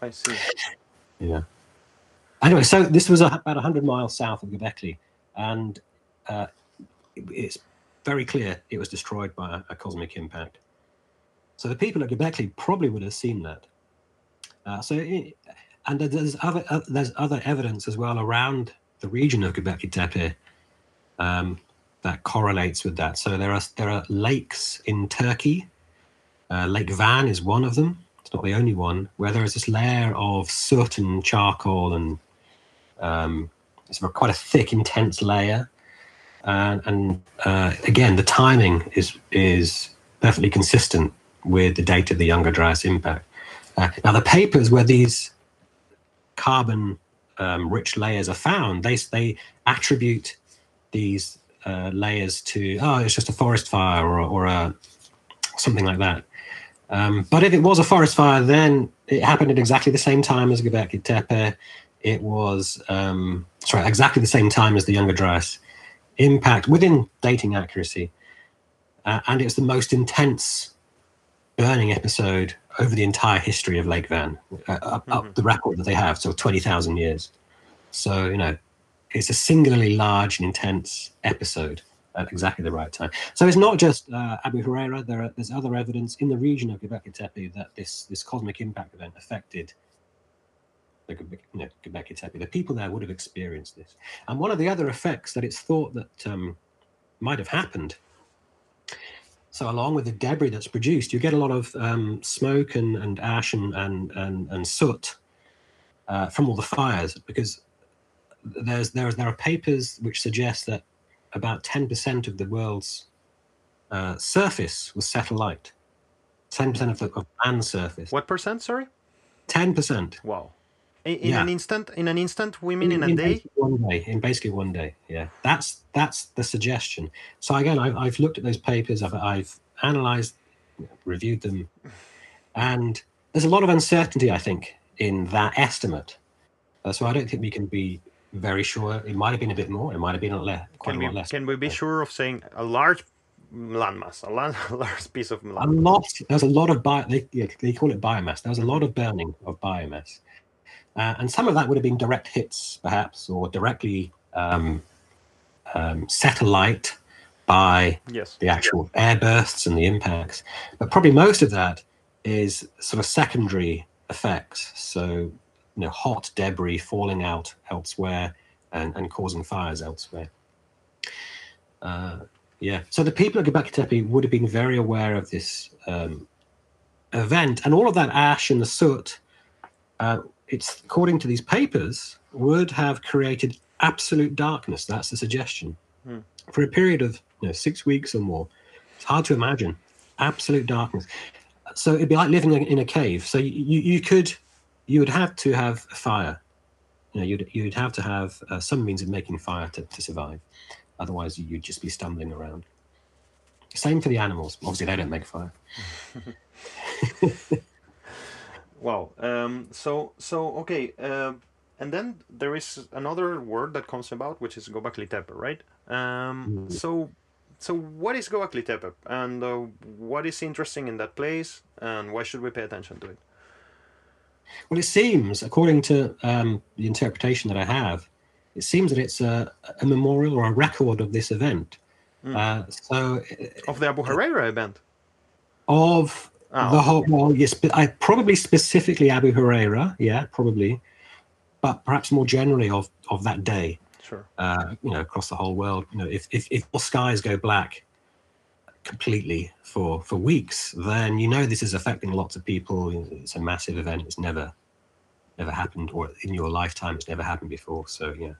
I see. Yeah. Anyway, so this was about 100 miles south of Göbekli. And uh, it's very clear it was destroyed by a, cosmic impact. So the people at Göbekli probably would have seen that. Uh, so, it, and there's other uh, there's other evidence as well around the region of Göbekli Tepe um, that correlates with that. So there are there are lakes in Turkey. Uh, Lake Van is one of them. Not the only one where there is this layer of soot and charcoal and um, quite a thick, intense layer. And, and uh, again, the timing is is perfectly consistent with the date of the Younger Dryas impact. Uh, now, the papers where these carbon um, rich layers are found, they they attribute these uh, layers to oh, it's just a forest fire or or a something like that. Um, but if it was a forest fire, then it happened at exactly the same time as Göbekli Tepe. It was um, sorry, exactly the same time as the Younger Dryas impact within dating accuracy, uh, and it's the most intense burning episode over the entire history of Lake Van, uh, up, Mhm. up the record that they have, so twenty thousand years. So you know, it's a singularly large and intense episode at exactly the right time. So it's not just uh, Abu Huraira. There are, there's other evidence in the region of Göbekli Tepe that this this cosmic impact event affected the Göbek- you know, Göbekli Tepe. The people there would have experienced this. And one of the other effects that it's thought that um, might have happened. So along with the debris that's produced, you get a lot of um, smoke and, and ash and and and, and soot uh, from all the fires because there's there there are papers which suggest that about 10% of the world's uh, surface was satellite. 10% of the of land surface. What percent? Sorry. 10%. Wow. In, in Yeah. an instant. In an instant. We mean in a day. one day. In basically one day. Yeah, that's that's the suggestion. So again, I've, I've looked at those papers. I've I've analysed, reviewed them, and there's a lot of uncertainty. I think in that estimate. Uh, so I don't think we can be very sure. It might have been a bit more. It might have been a le- quite Can a we lot less. can we be sure of saying a large landmass, a, land, a large piece of a land? lot. There's a lot of bio. They, yeah, they call it biomass. There was a lot of burning of biomass, uh, and some of that would have been direct hits, perhaps, or directly um, um, satellite by Yes. the actual air bursts and the impacts. But probably most of that is sort of secondary effects. So, you know, hot debris falling out elsewhere and, and causing fires elsewhere. Uh, yeah. So the people at Göbekli Tepe would have been very aware of this um, event, and all of that ash and the soot. Uh, it's according to these papers would have created absolute darkness. That's the suggestion Hmm. for a period of you know, six weeks or more. It's hard to imagine absolute darkness. So it'd be like living in in a cave. So you, you could, you would have to have a fire. You know, you'd you'd have to have uh, some means of making fire to, to survive. Otherwise, you- you'd just be stumbling around. Same for the animals. Obviously, they don't make fire. Wow. Um, so so okay. Um, and then there is another word that comes about, which is Göbekli Tepe, right? Um, Mm. So so what is Göbekli Tepe, and uh, what is interesting in that place, and why should we pay attention to it? Well, it seems, according to um, the interpretation that I have, it seems that it's a, a memorial or a record of this event. Mm. Uh, so, Of the Abu Huraira event. of Ah, the whole, well, yes, but I probably specifically Abu Huraira, yeah, probably, but perhaps more generally of of that day, Sure. uh, you know, across the whole world. You know, if if if all skies go black completely for for weeks, then you know this is affecting lots of people. It's a massive event. It's never never happened, or in your lifetime, it's never happened before. So yeah.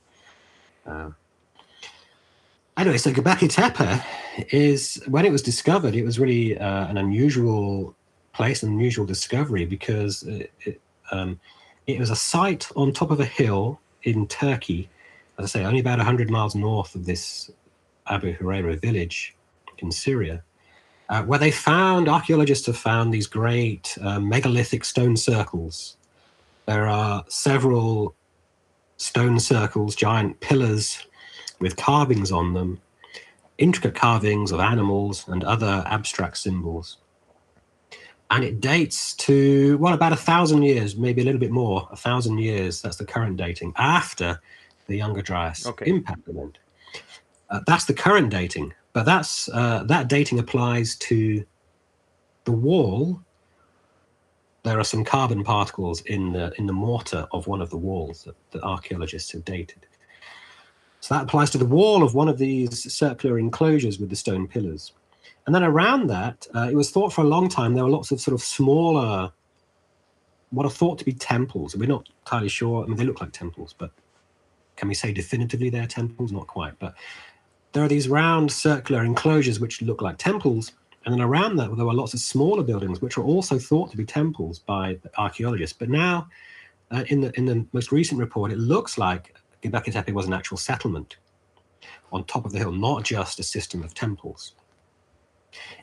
Uh, anyway, so Göbekli Tepe is when it was discovered, it was really uh, an unusual place, an unusual discovery because it, it, um, it was a site on top of a hill in Turkey, as I say, only about 100 miles north of this Abu Huraira village in Syria, uh, where they found, archaeologists have found these great uh, megalithic stone circles. There are several stone circles, giant pillars with carvings on them, intricate carvings of animals and other abstract symbols. And it dates to, well, about a thousand years, maybe a little bit more, a thousand years. That's the current dating after the Younger Dryas Okay. impact event. Uh, that's the current dating, but that's uh, that dating applies to the wall. There are some carbon particles in the in the mortar of one of the walls that, archaeologists have dated. So that applies to the wall of one of these circular enclosures with the stone pillars. And then around that, uh, it was thought for a long time there were lots of sort of smaller, what are thought to be temples. We're not entirely sure. I mean, they look like temples, but can we say definitively they're temples? Not quite. But there are these round circular enclosures which look like temples. And then around that, there were lots of smaller buildings which were also thought to be temples by archaeologists. But now, uh, in the in the most recent report, it looks like Göbekli Tepe was an actual settlement on top of the hill, not just a system of temples.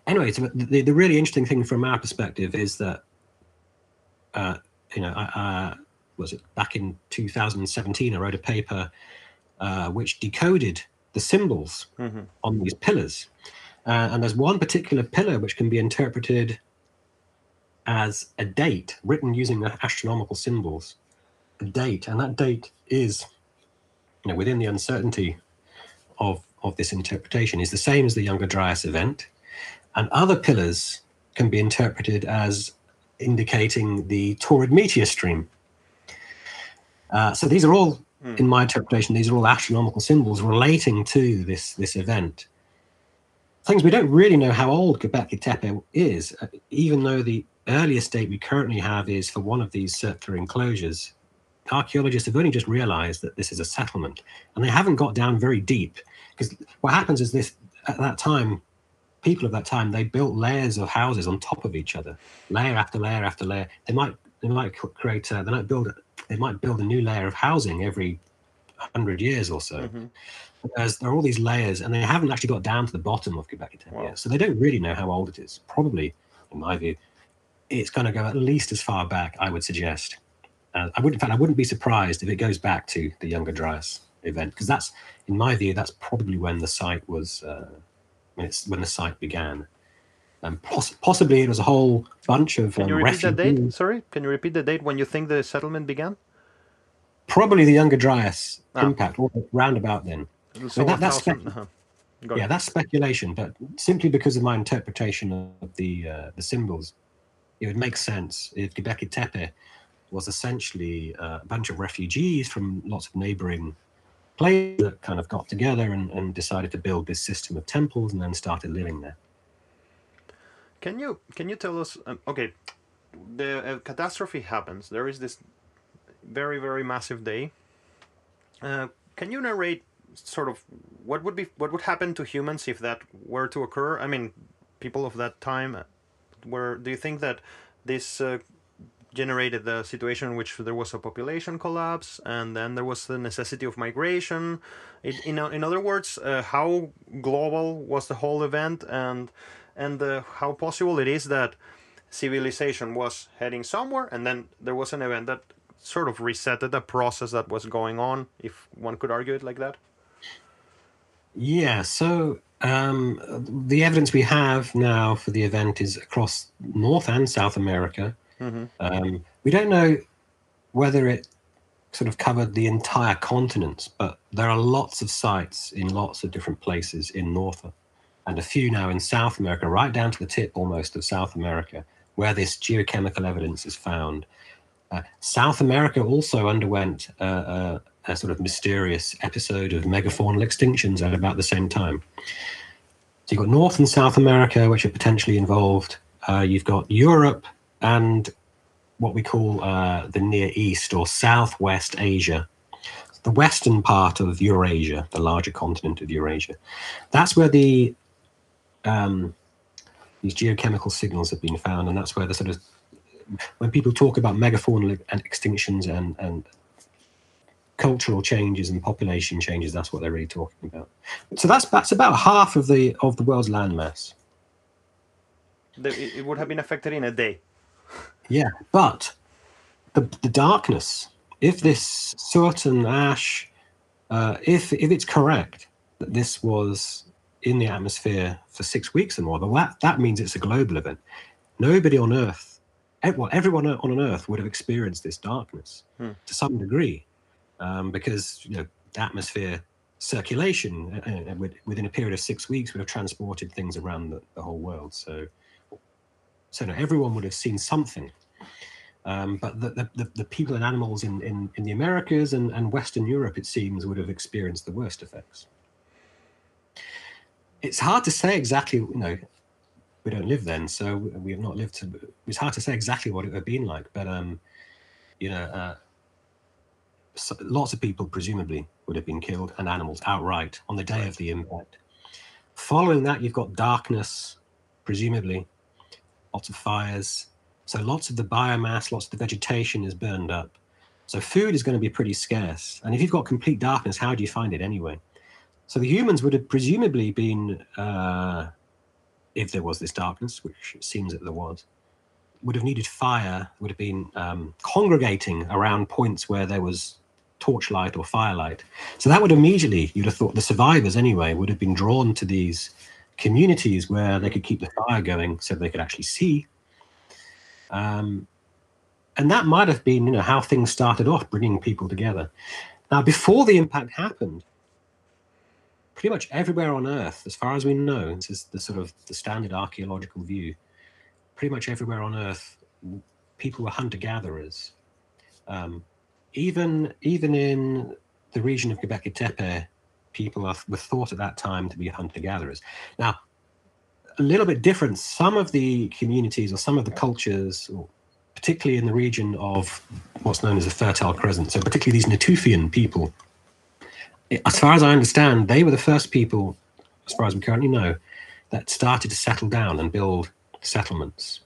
Anyway, so the, the really interesting thing from our perspective is that, uh, you know, uh, was it back in 2017, I wrote a paper uh, which decoded the symbols mm-hmm. on these pillars. Uh, and there's one particular pillar which can be interpreted as a date written using the astronomical symbols, a date, and that date is you know, within the uncertainty of, of this interpretation is the same as the Younger Dryas event. And other pillars can be interpreted as indicating the Taurid meteor stream. Uh, so these are all, mm. in my interpretation, these are all astronomical symbols relating to this, this event. Things we don't really know how old Göbekli Tepe is, uh, even though the earliest date we currently have is for one of these circular enclosures archaeologists have only just realized that this is a settlement and they haven't got down very deep because what happens is this at that time people of that time they built layers of houses on top of each other layer after layer after layer they might they might create a, they might build a, they might build a new layer of housing every 100 years or so mm-hmm. Because there are all these layers and they haven't actually got down to the bottom of Tepe wow. yet so they don't really know how old it is probably in my view it's going to go at least as far back i would suggest uh, I would, in fact, I wouldn't be surprised if it goes back to the Younger Dryas event because that's, in my view, that's probably when the site was, uh, when it's when the site began. And poss- possibly it was a whole bunch of. Can um, you repeat the date? Sorry, can you repeat the date when you think the settlement began? Probably the Younger Dryas ah. impact, or roundabout then. So that, that's spe- uh-huh. yeah, that's speculation, but simply because of my interpretation of the uh, the symbols, it would make sense if Göbekli Tepe was essentially uh, a bunch of refugees from lots of neighboring places that kind of got together and, and decided to build this system of temples and then started living there. Can you can you tell us? Um, okay, the uh, catastrophe happens. There is this very very massive day. Uh, can you narrate sort of what would be what would happen to humans if that were to occur? I mean, people of that time were. Do you think that this uh, generated the situation in which there was a population collapse and then there was the necessity of migration. It, in, in other words, uh, how global was the whole event and and uh, how possible it is that civilization was heading somewhere and then there was an event that sort of resetted the process that was going on, if one could argue it like that. Yeah, so um, the evidence we have now for the event is across North and South America. Mm-hmm. Um, we don't know whether it sort of covered the entire continent, but there are lots of sites in lots of different places in North and a few now in South America, right down to the tip almost of South America, where this geochemical evidence is found. Uh, South America also underwent uh, a sort of mysterious episode of megafaunal extinctions at about the same time. So you've got North and South America, which are potentially involved. Uh, you've got Europe, and what we call uh, the Near East or Southwest Asia, the western part of Eurasia, the larger continent of Eurasia. That's where the um, these geochemical signals have been found, and that's where the sort of when people talk about megafaunal and extinctions and, and cultural changes and population changes, that's what they're really talking about. So that's that's about half of the of the world's landmass. It would have been affected in a day. Yeah, but the, the darkness, if this certain ash, uh, if if it's correct that this was in the atmosphere for six weeks or more, well, that, that means it's a global event. Nobody on Earth, well, everyone on Earth would have experienced this darkness hmm. to some degree, um, because you know the atmosphere circulation uh, uh within a period of six weeks would have transported things around the, the whole world. So, so no, everyone would have seen something. Um, but the, the, the, people and animals in, in, in the Americas and, and Western Europe, it seems, would have experienced the worst effects. It's hard to say exactly, you know, we don't live then, so we have not lived to. It's hard to say exactly what it would have been like, but um, you know, uh, so lots of people presumably would have been killed and animals outright on the day right. of the impact. Following that, you've got darkness, presumably, lots of fires. So lots of the biomass, lots of the vegetation is burned up. So food is going to be pretty scarce. And if you've got complete darkness, how do you find it anyway? So the humans would have presumably been, uh, if there was this darkness, which it seems that there was, would have needed fire, would have been um, congregating around points where there was torchlight or firelight. So that would immediately, you'd have thought the survivors anyway, would have been drawn to these communities where they could keep the fire going so they could actually see. Um, and that might have been, you know, how things started off, bringing people together. Now, before the impact happened, pretty much everywhere on Earth, as far as we know, this is the sort of the standard archaeological view. Pretty much everywhere on Earth, people were hunter-gatherers. Um, even even in the region of Göbekli Tepe, people are, were thought at that time to be hunter-gatherers. Now, a little bit different. Some of the communities or some of the cultures, particularly in the region of what's known as the Fertile Crescent, so particularly these Natufian people, as far as I understand, they were the first people, as far as we currently know, that started to settle down and build settlements.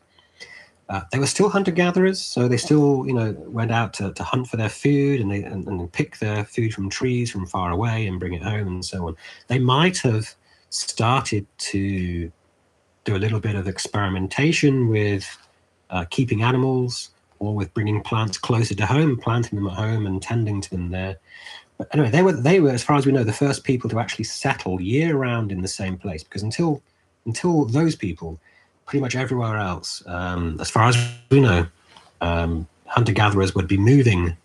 Uh, they were still hunter gatherers, so they still, you know, went out to, to hunt for their food and they and, and pick their food from trees from far away and bring it home and so on. They might have started to do a little bit of experimentation with uh, keeping animals or with bringing plants closer to home, planting them at home and tending to them there. But anyway, they were they were, as far as we know, the first people to actually settle year round in the same place. Because until until those people, pretty much everywhere else, um, as far as we know, um, hunter gatherers would be moving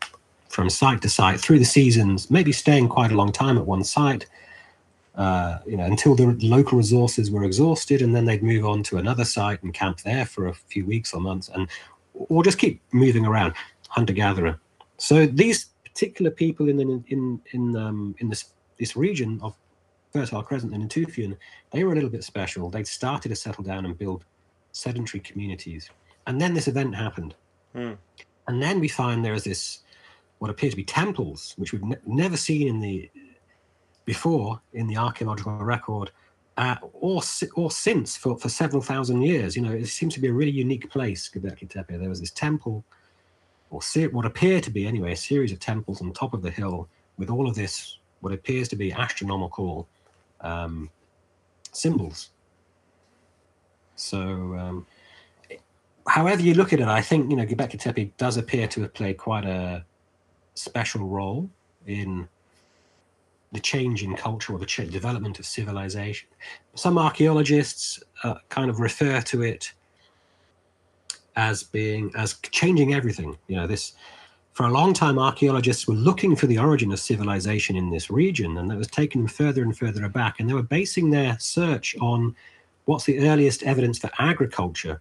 from site to site through the seasons, maybe staying quite a long time at one site, uh, you know, until the local resources were exhausted, and then they'd move on to another site and camp there for a few weeks or months, and or just keep moving around, hunter gatherer. So these particular people in the, in in um, in this this region of Fertile Crescent and Natufian, they were a little bit special. They'd started to settle down and build sedentary communities. And then this event happened. Mm. And then we find there is this, what appear to be temples, which we've ne- never seen in the before in the archaeological record, uh, or or since for, for several thousand years. You know, it seems to be a really unique place, Göbekli Tepe. There was this temple, or what appear to be anyway, a series of temples on top of the hill with all of this, what appears to be astronomical um, symbols so, um, however you look at it, I think you know Göbekli Tepe does appear to have played quite a special role in the change in culture or the ch- development of civilization. Some archaeologists uh, kind of refer to it as being as changing everything. You know, this for a long time archaeologists were looking for the origin of civilization in this region, and that was them further and further back, and they were basing their search on what's the earliest evidence for agriculture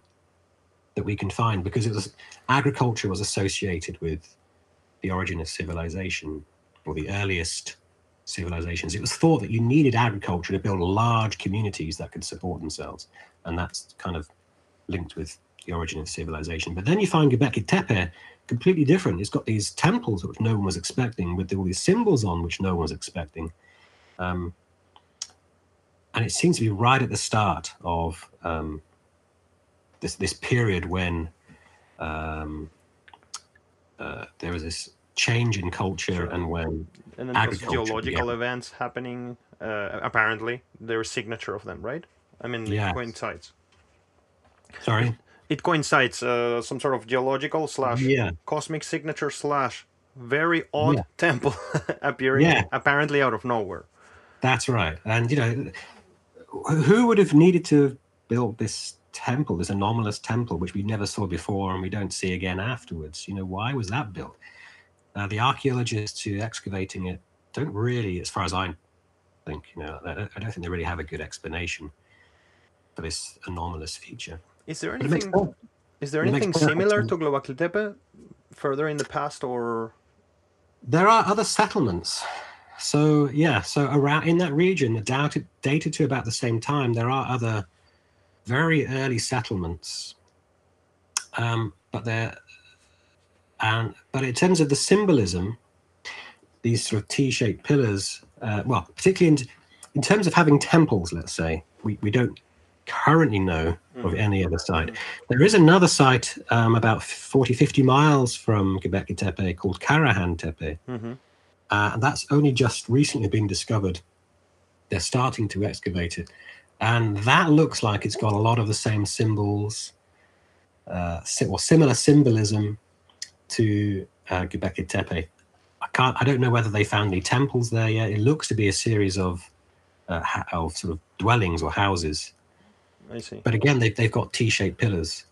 that we can find? Because it was agriculture was associated with the origin of civilization or the earliest civilizations. It was thought that you needed agriculture to build large communities that could support themselves, and that's kind of linked with the origin of civilization. But then you find Göbekli Tepe completely different. It's got these temples which no one was expecting, with all these symbols on which no one was expecting. Um, and it seems to be right at the start of um, this this period when um, uh, there was this change in culture sure. and when and then geological began. events happening uh, apparently there's a signature of them right i mean yeah. coincides sorry it coincides uh, some sort of geological slash yeah. cosmic signature slash very odd yeah. temple appearing yeah. apparently out of nowhere that's right and you know who would have needed to build this temple, this anomalous temple, which we never saw before and we don't see again afterwards? You know, why was that built? Uh, the archaeologists who are excavating it don't really, as far as I think you know, I, I don't think they really have a good explanation for this anomalous feature. Is there But it makes anything? Is there anything similar to Göbekli Tepe further in the past, or There are other settlements. So yeah, so around in that region, dated dated to about the same time, there are other very early settlements. Um, but they're and but in terms of the symbolism, these sort of T-shaped pillars, uh, well, particularly in, in terms of having temples, let's say, we, we don't currently know of Mhm. any other site. There is another site um, about 40, 50 miles from Göbekli Tepe called Karahan Tepe. Mhm. Uh, and that's only just recently been discovered. They're starting to excavate it. And that looks like it's got a lot of the same symbols, uh, or similar symbolism to uh, Tepe. I can't. I don't know whether they found any temples there yet. It looks to be a series of uh, of sort of dwellings or houses. I see. But again, they've, they've got T-shaped pillars.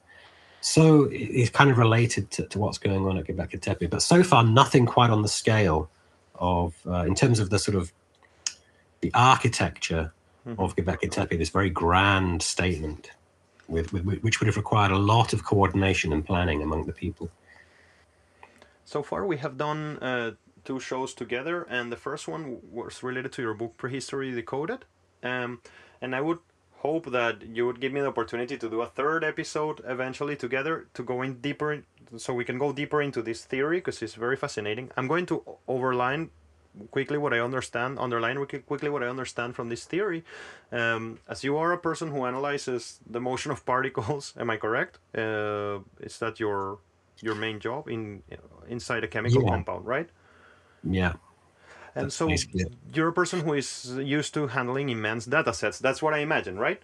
So it's kind of related to, to what's going on at Göbekli Tepe. But so far, nothing quite on the scale of, uh, in terms of the sort of the architecture Mhm. of Göbekli Tepe, this very grand statement, with, with which would have required a lot of coordination and planning among the people. So far, we have done uh, two shows together, and the first one was related to your book Prehistory Decoded. Um, and I would hope that you would give me the opportunity to do a third episode eventually together to go in deeper, in- so we can go deeper into this theory because it's very fascinating. I'm going to overline quickly what I understand, underline quickly quickly what I understand from this theory. Um, as you are a person who analyzes the motion of particles, am I correct? Uh, is that your your main job in inside a chemical Yeah. compound, right? Yeah. And That's so basically you're a person who is used to handling immense data sets. That's what I imagine, right?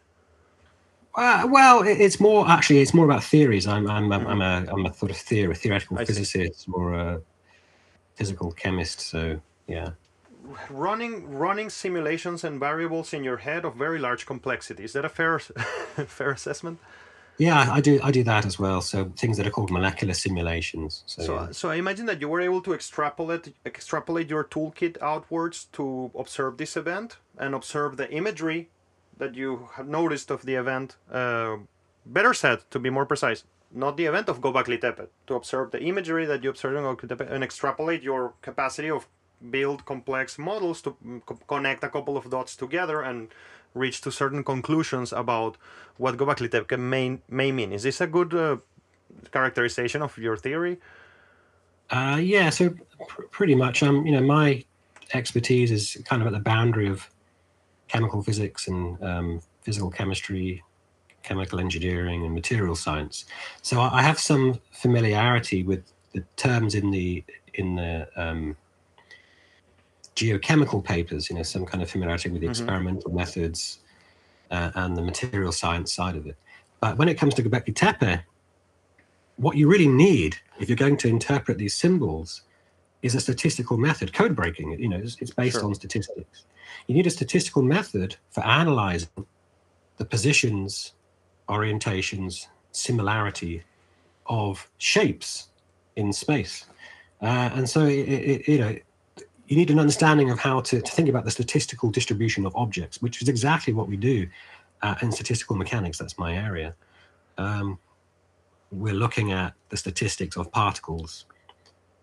Uh, well, it's more actually. It's more about theories. I'm I'm I'm, I'm a I'm a sort of theory, theoretical I see. physicist or a physical chemist. So yeah. Running running simulations and variables in your head of very large complexity. Is that a fair fair assessment? Yeah, I do. I do that as well. So things that are called molecular simulations. So, So, yeah. so I imagine that you were able to extrapolate extrapolate your toolkit outwards to observe this event and observe the imagery that you have noticed of the event. Uh, better said, to be more precise, not the event of Göbekli Tepe, to observe the imagery that you observed in Göbekli Tepe and extrapolate your capacity of build complex models to mm, co- connect a couple of dots together and reach to certain conclusions about what Göbekli Tepe may, may mean. Is this a good uh, characterization of your theory? Uh, yeah. So pr- pretty much, um, you know, my expertise is kind of at the boundary of chemical physics and um, physical chemistry, chemical engineering, and material science. So I I have some familiarity with the terms in the in the um, geochemical papers. You know, some kind of familiarity with the Mhm. experimental methods uh, and the material science side of it. But when it comes to Göbekli Tepe, what you really need if you're going to interpret these symbols is a statistical method code breaking you know it's, it's based Sure. on statistics you need a statistical method for analyzing the positions orientations similarity of shapes in space uh, and so it, it, you know you need an understanding of how to, to think about the statistical distribution of objects which is exactly what we do uh, in statistical mechanics. That's my area. Um, we're looking at the statistics of particles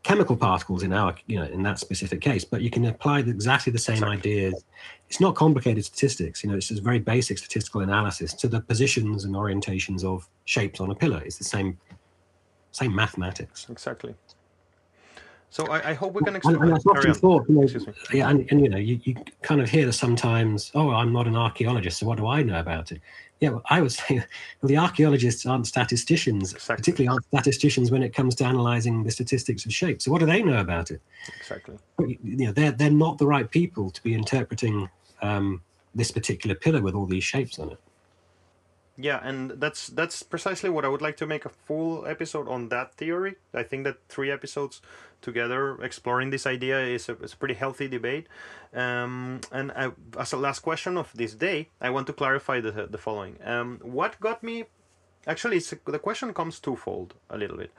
chemical particles in our you know in that specific case but you can apply the, exactly the same Exactly. ideas. It's not complicated statistics you know it's just very basic statistical analysis to the positions and orientations of shapes on a pillar. It's the same same mathematics. Exactly. So I, I hope we can and, and explore. I've often thought, you know, Excuse me. yeah, and, and you know, you, you kind of hear sometimes, oh, I'm not an archaeologist, so what do I know about it? Yeah, well, I would say, well, the archaeologists aren't statisticians, Exactly. particularly aren't statisticians when it comes to analyzing the statistics of shape. So what do they know about it? Exactly. But, you know, they're they're not the right people to be interpreting um, this particular pillar with all these shapes on it. Yeah, and that's that's precisely what I would like to make a full episode on that theory. I think that three episodes together exploring this idea is a, is a pretty healthy debate. Um, and I, as a last question of this day, I want to clarify the the following. Um, what got me? Actually, it's, the question comes twofold a little bit.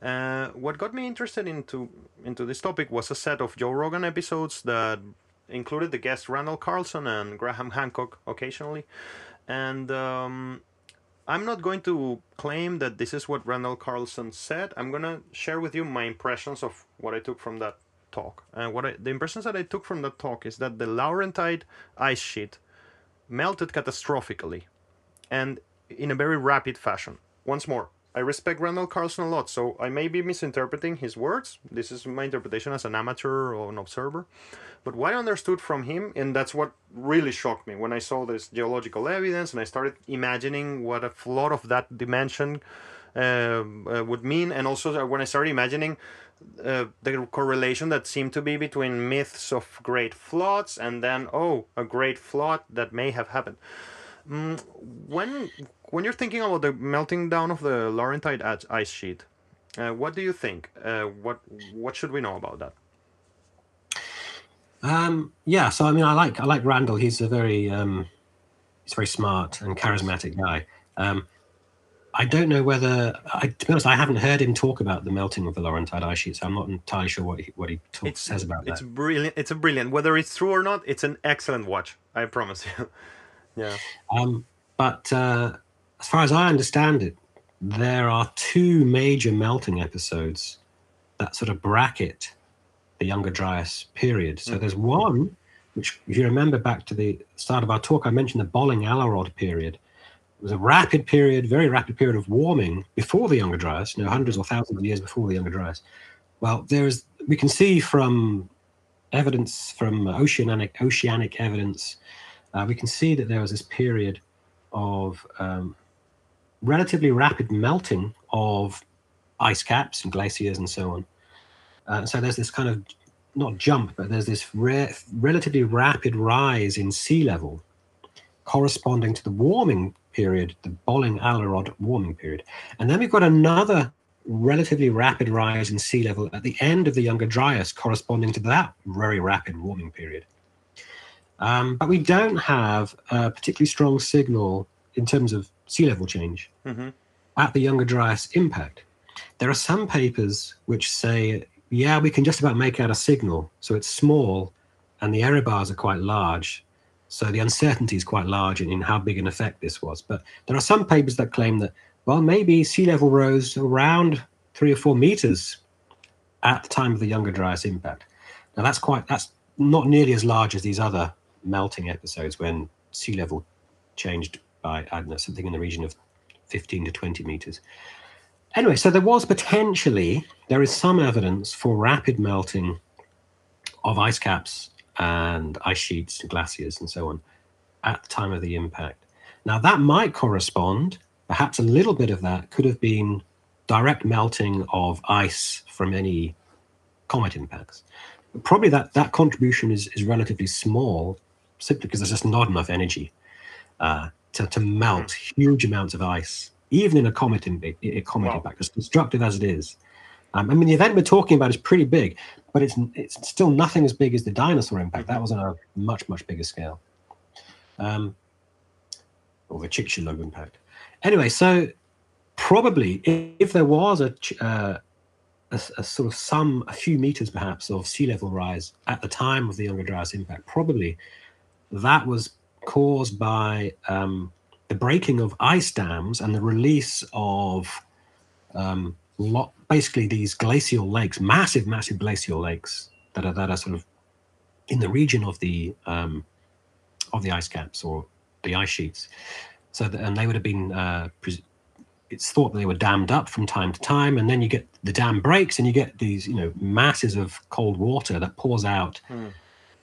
Uh, what got me interested into into this topic was a set of Joe Rogan episodes that included the guests Randall Carlson and Graham Hancock occasionally, and um, I'm not going to claim that this is what Randall Carlson said. I'm gonna share with you my impressions of what I took from that talk. And what I, the impressions that I took from that talk is that the Laurentide ice sheet melted catastrophically, and in a very rapid fashion. Once more, I respect Randall Carlson a lot, so I may be misinterpreting his words. This is my interpretation as an amateur or an observer. But what I understood from him, and that's what really shocked me when I saw this geological evidence and I started imagining what a flood of that dimension uh, uh, would mean, and also when I started imagining uh, the correlation that seemed to be between myths of great floods and then, oh, a great flood that may have happened. Mm, when when you're thinking about the melting down of the Laurentide ice sheet, uh, what do you think? Uh, what what should we know about that? Um, yeah, so I mean, I like I like Randall. He's a very um, he's very smart and charismatic guy. Um, I don't know whether, I, to be honest, I haven't heard him talk about the melting of the Laurentide ice sheet, so I'm not entirely sure what he what he talks, says about it's that. brilliant. It's a brilliant. Whether it's true or not, it's an excellent watch. I promise you. yeah. Um, but uh, as far as I understand it, there are two major melting episodes that sort of bracket the Younger Dryas period. So mm-hmm. there's one, which, if you remember back to the start of our talk, I mentioned the Bølling-Allerød period. It was a rapid period, very rapid period of warming before the Younger Dryas, you know, hundreds or thousands of years before the Younger Dryas. Well, there is, we can see from evidence from oceanic oceanic evidence, uh, we can see that there was this period of um, relatively rapid melting of ice caps and glaciers and so on. Uh, so there's this kind of not jump, but there's this re- relatively rapid rise in sea level corresponding to the warming period, the Bølling Allerød warming period. And then we've got another relatively rapid rise in sea level at the end of the Younger Dryas, corresponding to that very rapid warming period. Um, but we don't have a particularly strong signal in terms of sea level change mm-hmm. at the Younger Dryas impact. There are some papers which say, yeah, we can just about make out a signal. So it's small and the error bars are quite large. So the uncertainty is quite large in, in how big an effect this was. But there are some papers that claim that, well, maybe sea level rose around three or four meters at the time of the Younger Dryas impact. Now that's quite that's not nearly as large as these other melting episodes when sea level changed by I don't know something in the region of 15 to 20 meters. Anyway, so there was potentially there is some evidence for rapid melting of ice caps and ice sheets and glaciers and so on at the time of the impact. Now that might correspond, perhaps a little bit of that could have been direct melting of ice from any comet impacts. But probably that that contribution is, is relatively small, simply because there's just not enough energy uh, to, to melt huge amounts of ice, even in a comet, in, a comet wow. impact, as destructive as it is. Um, I mean, the event we're talking about is pretty big, but it's it's still nothing as big as the dinosaur impact. That was on a much much bigger scale, um, or the Chicxulub impact. Anyway, so probably if, if there was a, uh, a, a, sort of some a few meters perhaps of sea level rise at the time of the Younger Dryas impact, probably that was caused by um, the breaking of ice dams and the release of um, basically these glacial lakes, massive, massive glacial lakes that are that are sort of in the region of the um, of the ice caps or the ice sheets. So and they would have been. Uh, it's thought that they were dammed up from time to time, and then you get the dam breaks, and you get these, you know, masses of cold water that pours out. Hmm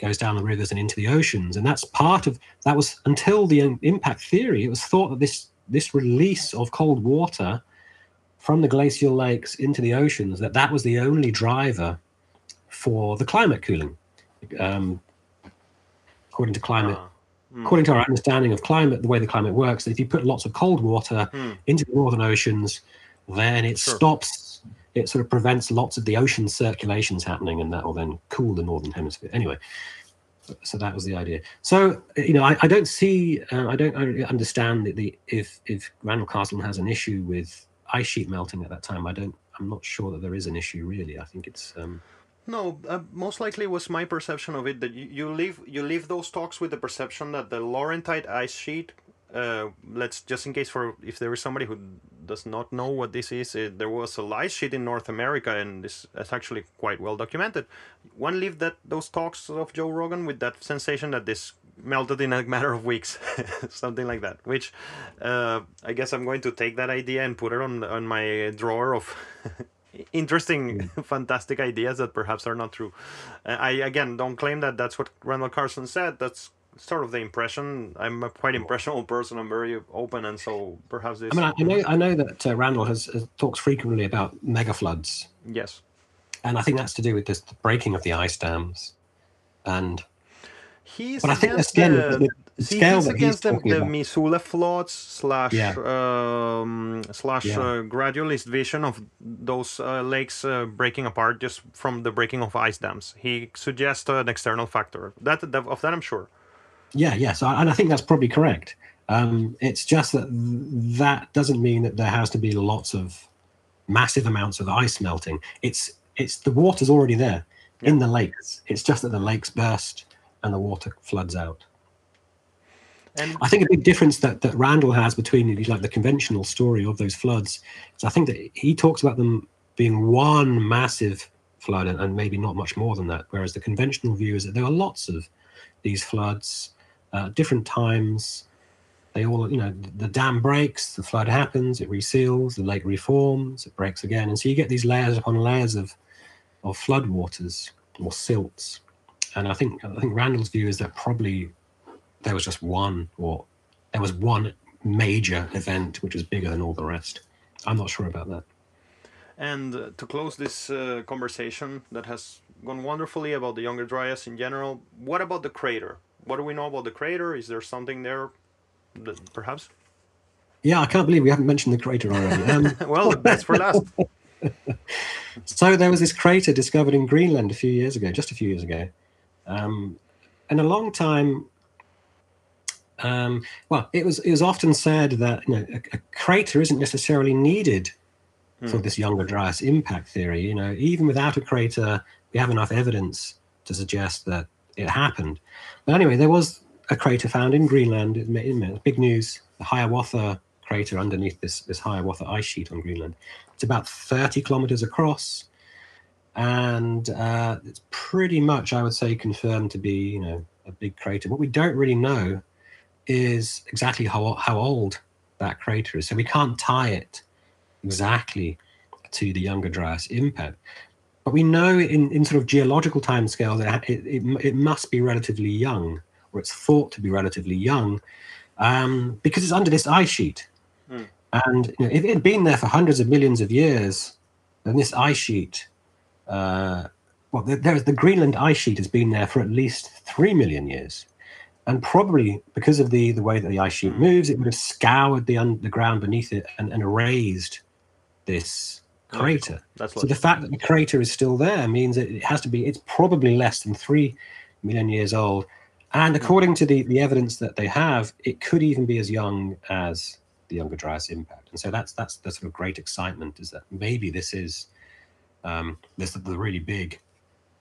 goes down the rivers and into the oceans. And that's part of that was until the impact theory, it was thought that this this release of cold water from the glacial lakes into the oceans that that was the only driver for the climate cooling. Um, according to climate, uh, mm. according to our understanding of climate, the way the climate works, if you put lots of cold water mm. into the northern oceans, then it sure. stops it sort of prevents lots of the ocean circulations happening, and that will then cool the northern hemisphere. Anyway, so that was the idea. So you know, I, I don't see, uh, I don't understand that the if if Randall Carlson has an issue with ice sheet melting at that time. I don't. I'm not sure that there is an issue really. I think it's. Um, No, uh, most likely was my perception of it that you, you leave you leave those talks with the perception that the Laurentide ice sheet. Uh, let's just in case for if there is somebody who does not know what this is, it, there was a ice sheet in North America, and this is actually quite well documented. One leave that those talks of Joe Rogan with that sensation that this melted in a matter of weeks, something like that. Which uh, I guess I'm going to take that idea and put it on on my drawer of interesting, mm. fantastic ideas that perhaps are not true. Uh, I again don't claim that that's what Randall Carlson said. That's sort of the impression. I'm a quite impressionable person. I'm very open, and so perhaps this. I mean, I know I know that uh, Randall has, has, talks frequently about mega floods. Yes. And I think that's to do with this the breaking of the ice dams, and. He's but I think again, the, the, the scale he's against he's the, the Missoula floods slash yeah. um, slash yeah. uh, gradualist vision of those uh, lakes uh, breaking apart just from the breaking of ice dams. He suggests an external factor. That, that of that I'm sure. Yeah, yes, and I think that's probably correct. Um, it's just that that doesn't mean that there has to be lots of massive amounts of ice melting. It's it's the water's already there yeah. in the lakes. It's just that the lakes burst and the water floods out. And I think a big difference that, that Randall has between like the conventional story of those floods is I think that he talks about them being one massive flood and, and maybe not much more than that. Whereas the conventional view is that there are lots of these floods, uh, different times. They all, you know, the dam breaks, the flood happens, it reseals, the lake reforms, it breaks again, and so you get these layers upon layers of of flood waters or silts. And I think I think Randall's view is that probably there was just one or there was one major event which was bigger than all the rest. I'm not sure about that. And uh, to close this uh, conversation that has gone wonderfully about the Younger Dryas in general, what about the crater? What do we know about the crater? Is there something there, that, perhaps? Yeah, I can't believe we haven't mentioned the crater already. Um, well, that's for last. so there was this crater discovered in Greenland a few years ago, just a few years ago. Um, and a long time um, well, it was it was often said that you know a, a crater isn't necessarily needed hmm. for this younger Dryas impact theory. You know, even without a crater, we have enough evidence to suggest that it happened. But anyway, there was a crater found in Greenland. It made, big news. The Hiawatha crater underneath this this Hiawatha ice sheet on Greenland. It's about 30 kilometers across, and uh, it's pretty much, I would say, confirmed to be you know a big crater. What we don't really know is exactly how, how old that crater is. So we can't tie it exactly to the Younger Dryas impact. But we know in, in sort of geological timescales that it, it, it must be relatively young, or it's thought to be relatively young, um, because it's under this ice sheet. Mm. And you know, if it had been there for hundreds of millions of years, then this ice sheet, uh, well, there, the Greenland ice sheet has been there for at least three million years and probably because of the the way that the ice sheet moves, it would have scoured the un, the ground beneath it and, and erased this crater. That's so the fact that the crater is still there means that it has to be. It's probably less than three million years old, and according to the the evidence that they have, it could even be as young as the Younger Dryas impact. And so that's that's the sort of great excitement is that maybe this is um, this the really big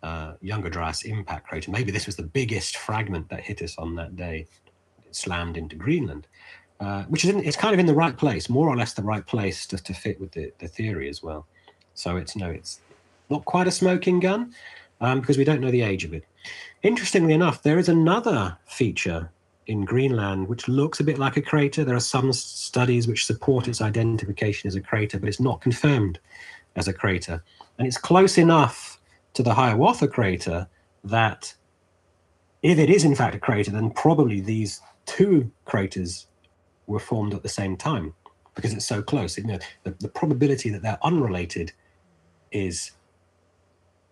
uh, Younger Dryas impact crater. Maybe this was the biggest fragment that hit us on that day. It slammed into Greenland, uh, which is in, it's kind of in the right place, more or less the right place to, to fit with the, the theory as well. So it's no, it's not quite a smoking gun um, because we don't know the age of it. Interestingly enough, there is another feature in Greenland which looks a bit like a crater. There are some studies which support its identification as a crater, but it's not confirmed as a crater. And it's close enough to the Hiawatha crater that if it is in fact a crater, then probably these two craters were formed at the same time because it's so close. You know, the, the probability that they're unrelated is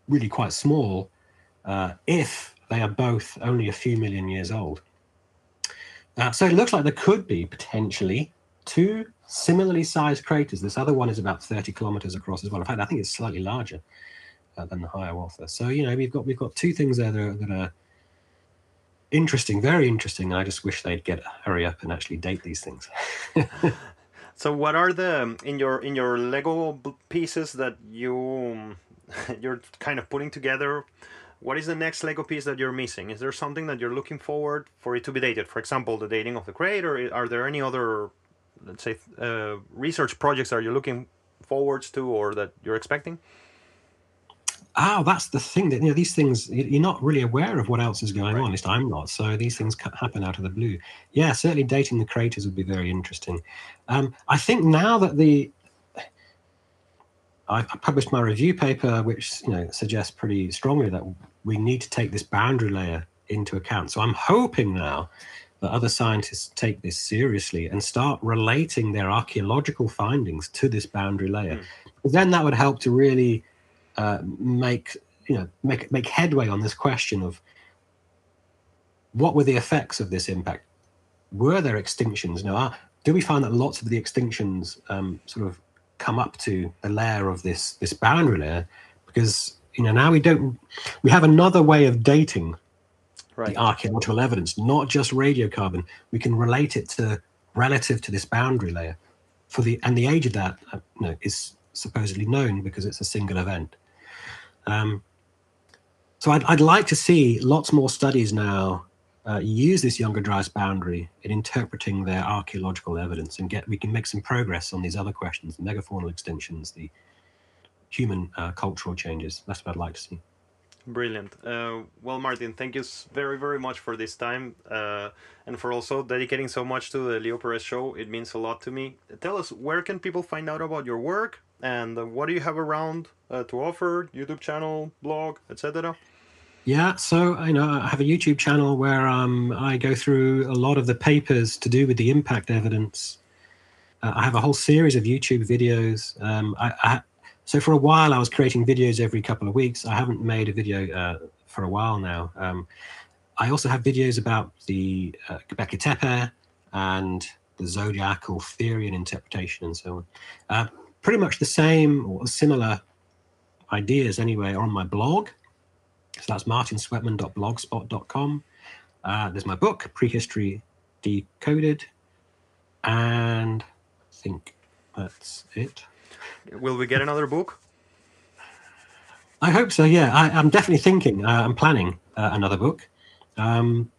really quite small uh, if they are both only a few million years old. Uh, so it looks like there could be potentially two similarly sized craters. This other one is about 30 kilometers across as well. In fact, I think it's slightly larger uh, than the Hiawatha. So you know we've got we've got two things there that are, that are interesting, very interesting. I just wish they'd get hurry up and actually date these things. so what are the in your in your Lego pieces that you you're kind of putting together what is the next lego piece that you're missing is there something that you're looking forward for it to be dated for example the dating of the creator are there any other let's say uh, research projects are you looking forwards to or that you're expecting oh that's the thing that you know these things you're not really aware of what else is going right. on at least i'm not so these things happen out of the blue yeah certainly dating the creators would be very interesting um, i think now that the I published my review paper, which you know suggests pretty strongly that we need to take this boundary layer into account. So I'm hoping now that other scientists take this seriously and start relating their archaeological findings to this boundary layer. Mm. Then that would help to really uh, make you know make make headway on this question of what were the effects of this impact? Were there extinctions? Now, uh, do we find that lots of the extinctions um, sort of come up to the layer of this this boundary layer because you know now we don't we have another way of dating right. the archaeological evidence not just radiocarbon we can relate it to relative to this boundary layer for the and the age of that uh, you know, is supposedly known because it's a single event. Um, so I'd, I'd like to see lots more studies now uh, use this younger dryas boundary in interpreting their archaeological evidence and get we can make some progress on these other questions the megafaunal extinctions the human uh, cultural changes. That's what i'd like to see. Brilliant. Uh, well martin thank you very very much for this time uh, and for also dedicating so much to the leo perez show. It means a lot to me. Tell us where can people find out about your work and uh, what do you have around uh, to offer youtube channel blog etc yeah, so I know I have a YouTube channel where um, I go through a lot of the papers to do with the impact evidence. Uh, I have a whole series of YouTube videos. Um, I, I, so for a while, I was creating videos every couple of weeks. I haven't made a video uh, for a while now. Um, I also have videos about the uh, Tepe and the zodiacal theory and interpretation and so on. Pretty much the same or similar ideas, anyway, are on my blog. So that's martinsweatman.blogspot.com. Uh, there's my book, Prehistory Decoded. And I think that's it. Will we get another book? I hope so, yeah. I, am definitely thinking, uh, I'm planning uh, another book. Um,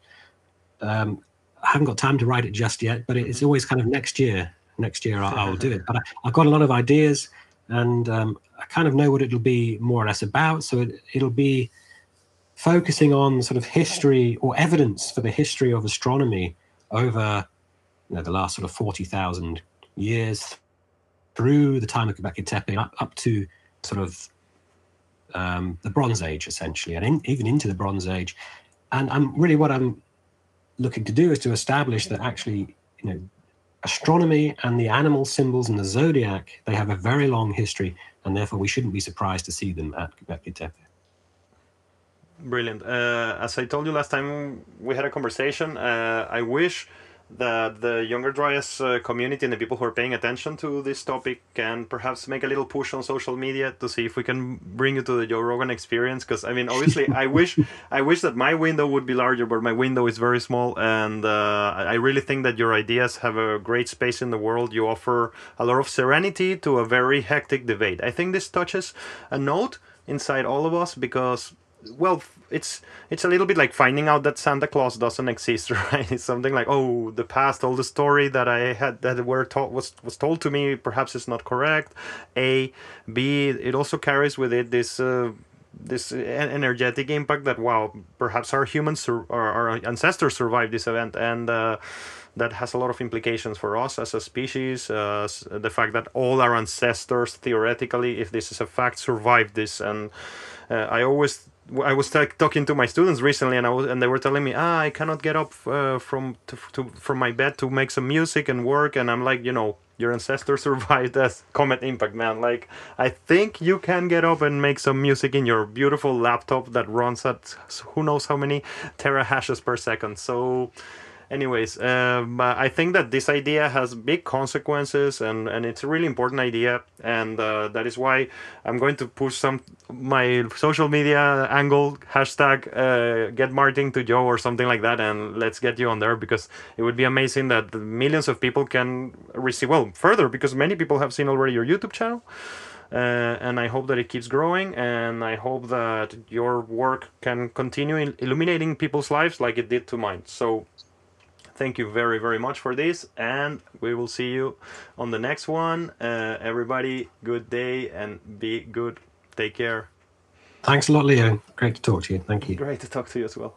um, I haven't got time to write it just yet, but it's always kind of next year. Next year I'll, I'll do it. But I, have got a lot of ideas and um, I kind of know what it'll be more or less about. So it, it'll be focusing on sort of history or evidence for the history of astronomy over you know, the last sort of 40,000 years through the time of Göbekli Tepe up, up to sort of um, the Bronze Age, essentially, and in, even into the Bronze Age. And I'm really what I'm looking to do is to establish that actually, you know, astronomy and the animal symbols and the zodiac they have a very long history, and therefore we shouldn't be surprised to see them at Göbekli Tepe. Brilliant. Uh, as I told you last time we had a conversation, uh, I wish that the younger Dryas uh, community and the people who are paying attention to this topic can perhaps make a little push on social media to see if we can bring you to the Joe Rogan experience. Because I mean, obviously, I wish I wish that my window would be larger, but my window is very small, and uh, I really think that your ideas have a great space in the world. You offer a lot of serenity to a very hectic debate. I think this touches a note inside all of us because well it's it's a little bit like finding out that santa claus doesn't exist right? It's something like oh the past all the story that i had that were taught was was told to me perhaps it's not correct. A b it also carries with it this uh, this energetic impact that wow perhaps our humans our, our ancestors survived this event. And uh, that has a lot of implications for us as a species. Uh, the fact that all our ancestors, theoretically, if this is a fact, survived this, and uh, I always I was t- talking to my students recently, and I was, and they were telling me, ah, I cannot get up uh, from to, to, from my bed to make some music and work, and I'm like, you know, your ancestors survived as comet impact, man. Like, I think you can get up and make some music in your beautiful laptop that runs at who knows how many tera hashes per second. So, anyways um, i think that this idea has big consequences and, and it's a really important idea and uh, that is why i'm going to push some my social media angle hashtag uh, get martin to joe or something like that and let's get you on there because it would be amazing that millions of people can receive well further because many people have seen already your youtube channel uh, and I hope that it keeps growing. And I hope that your work can continue illuminating people's lives like it did to mine. So, thank you very very much for this, and we will see you on the next one. Uh, everybody, good day and be good. Take care. Thanks a lot, Leo. Great to talk to you. Thank you. Great to talk to you as well.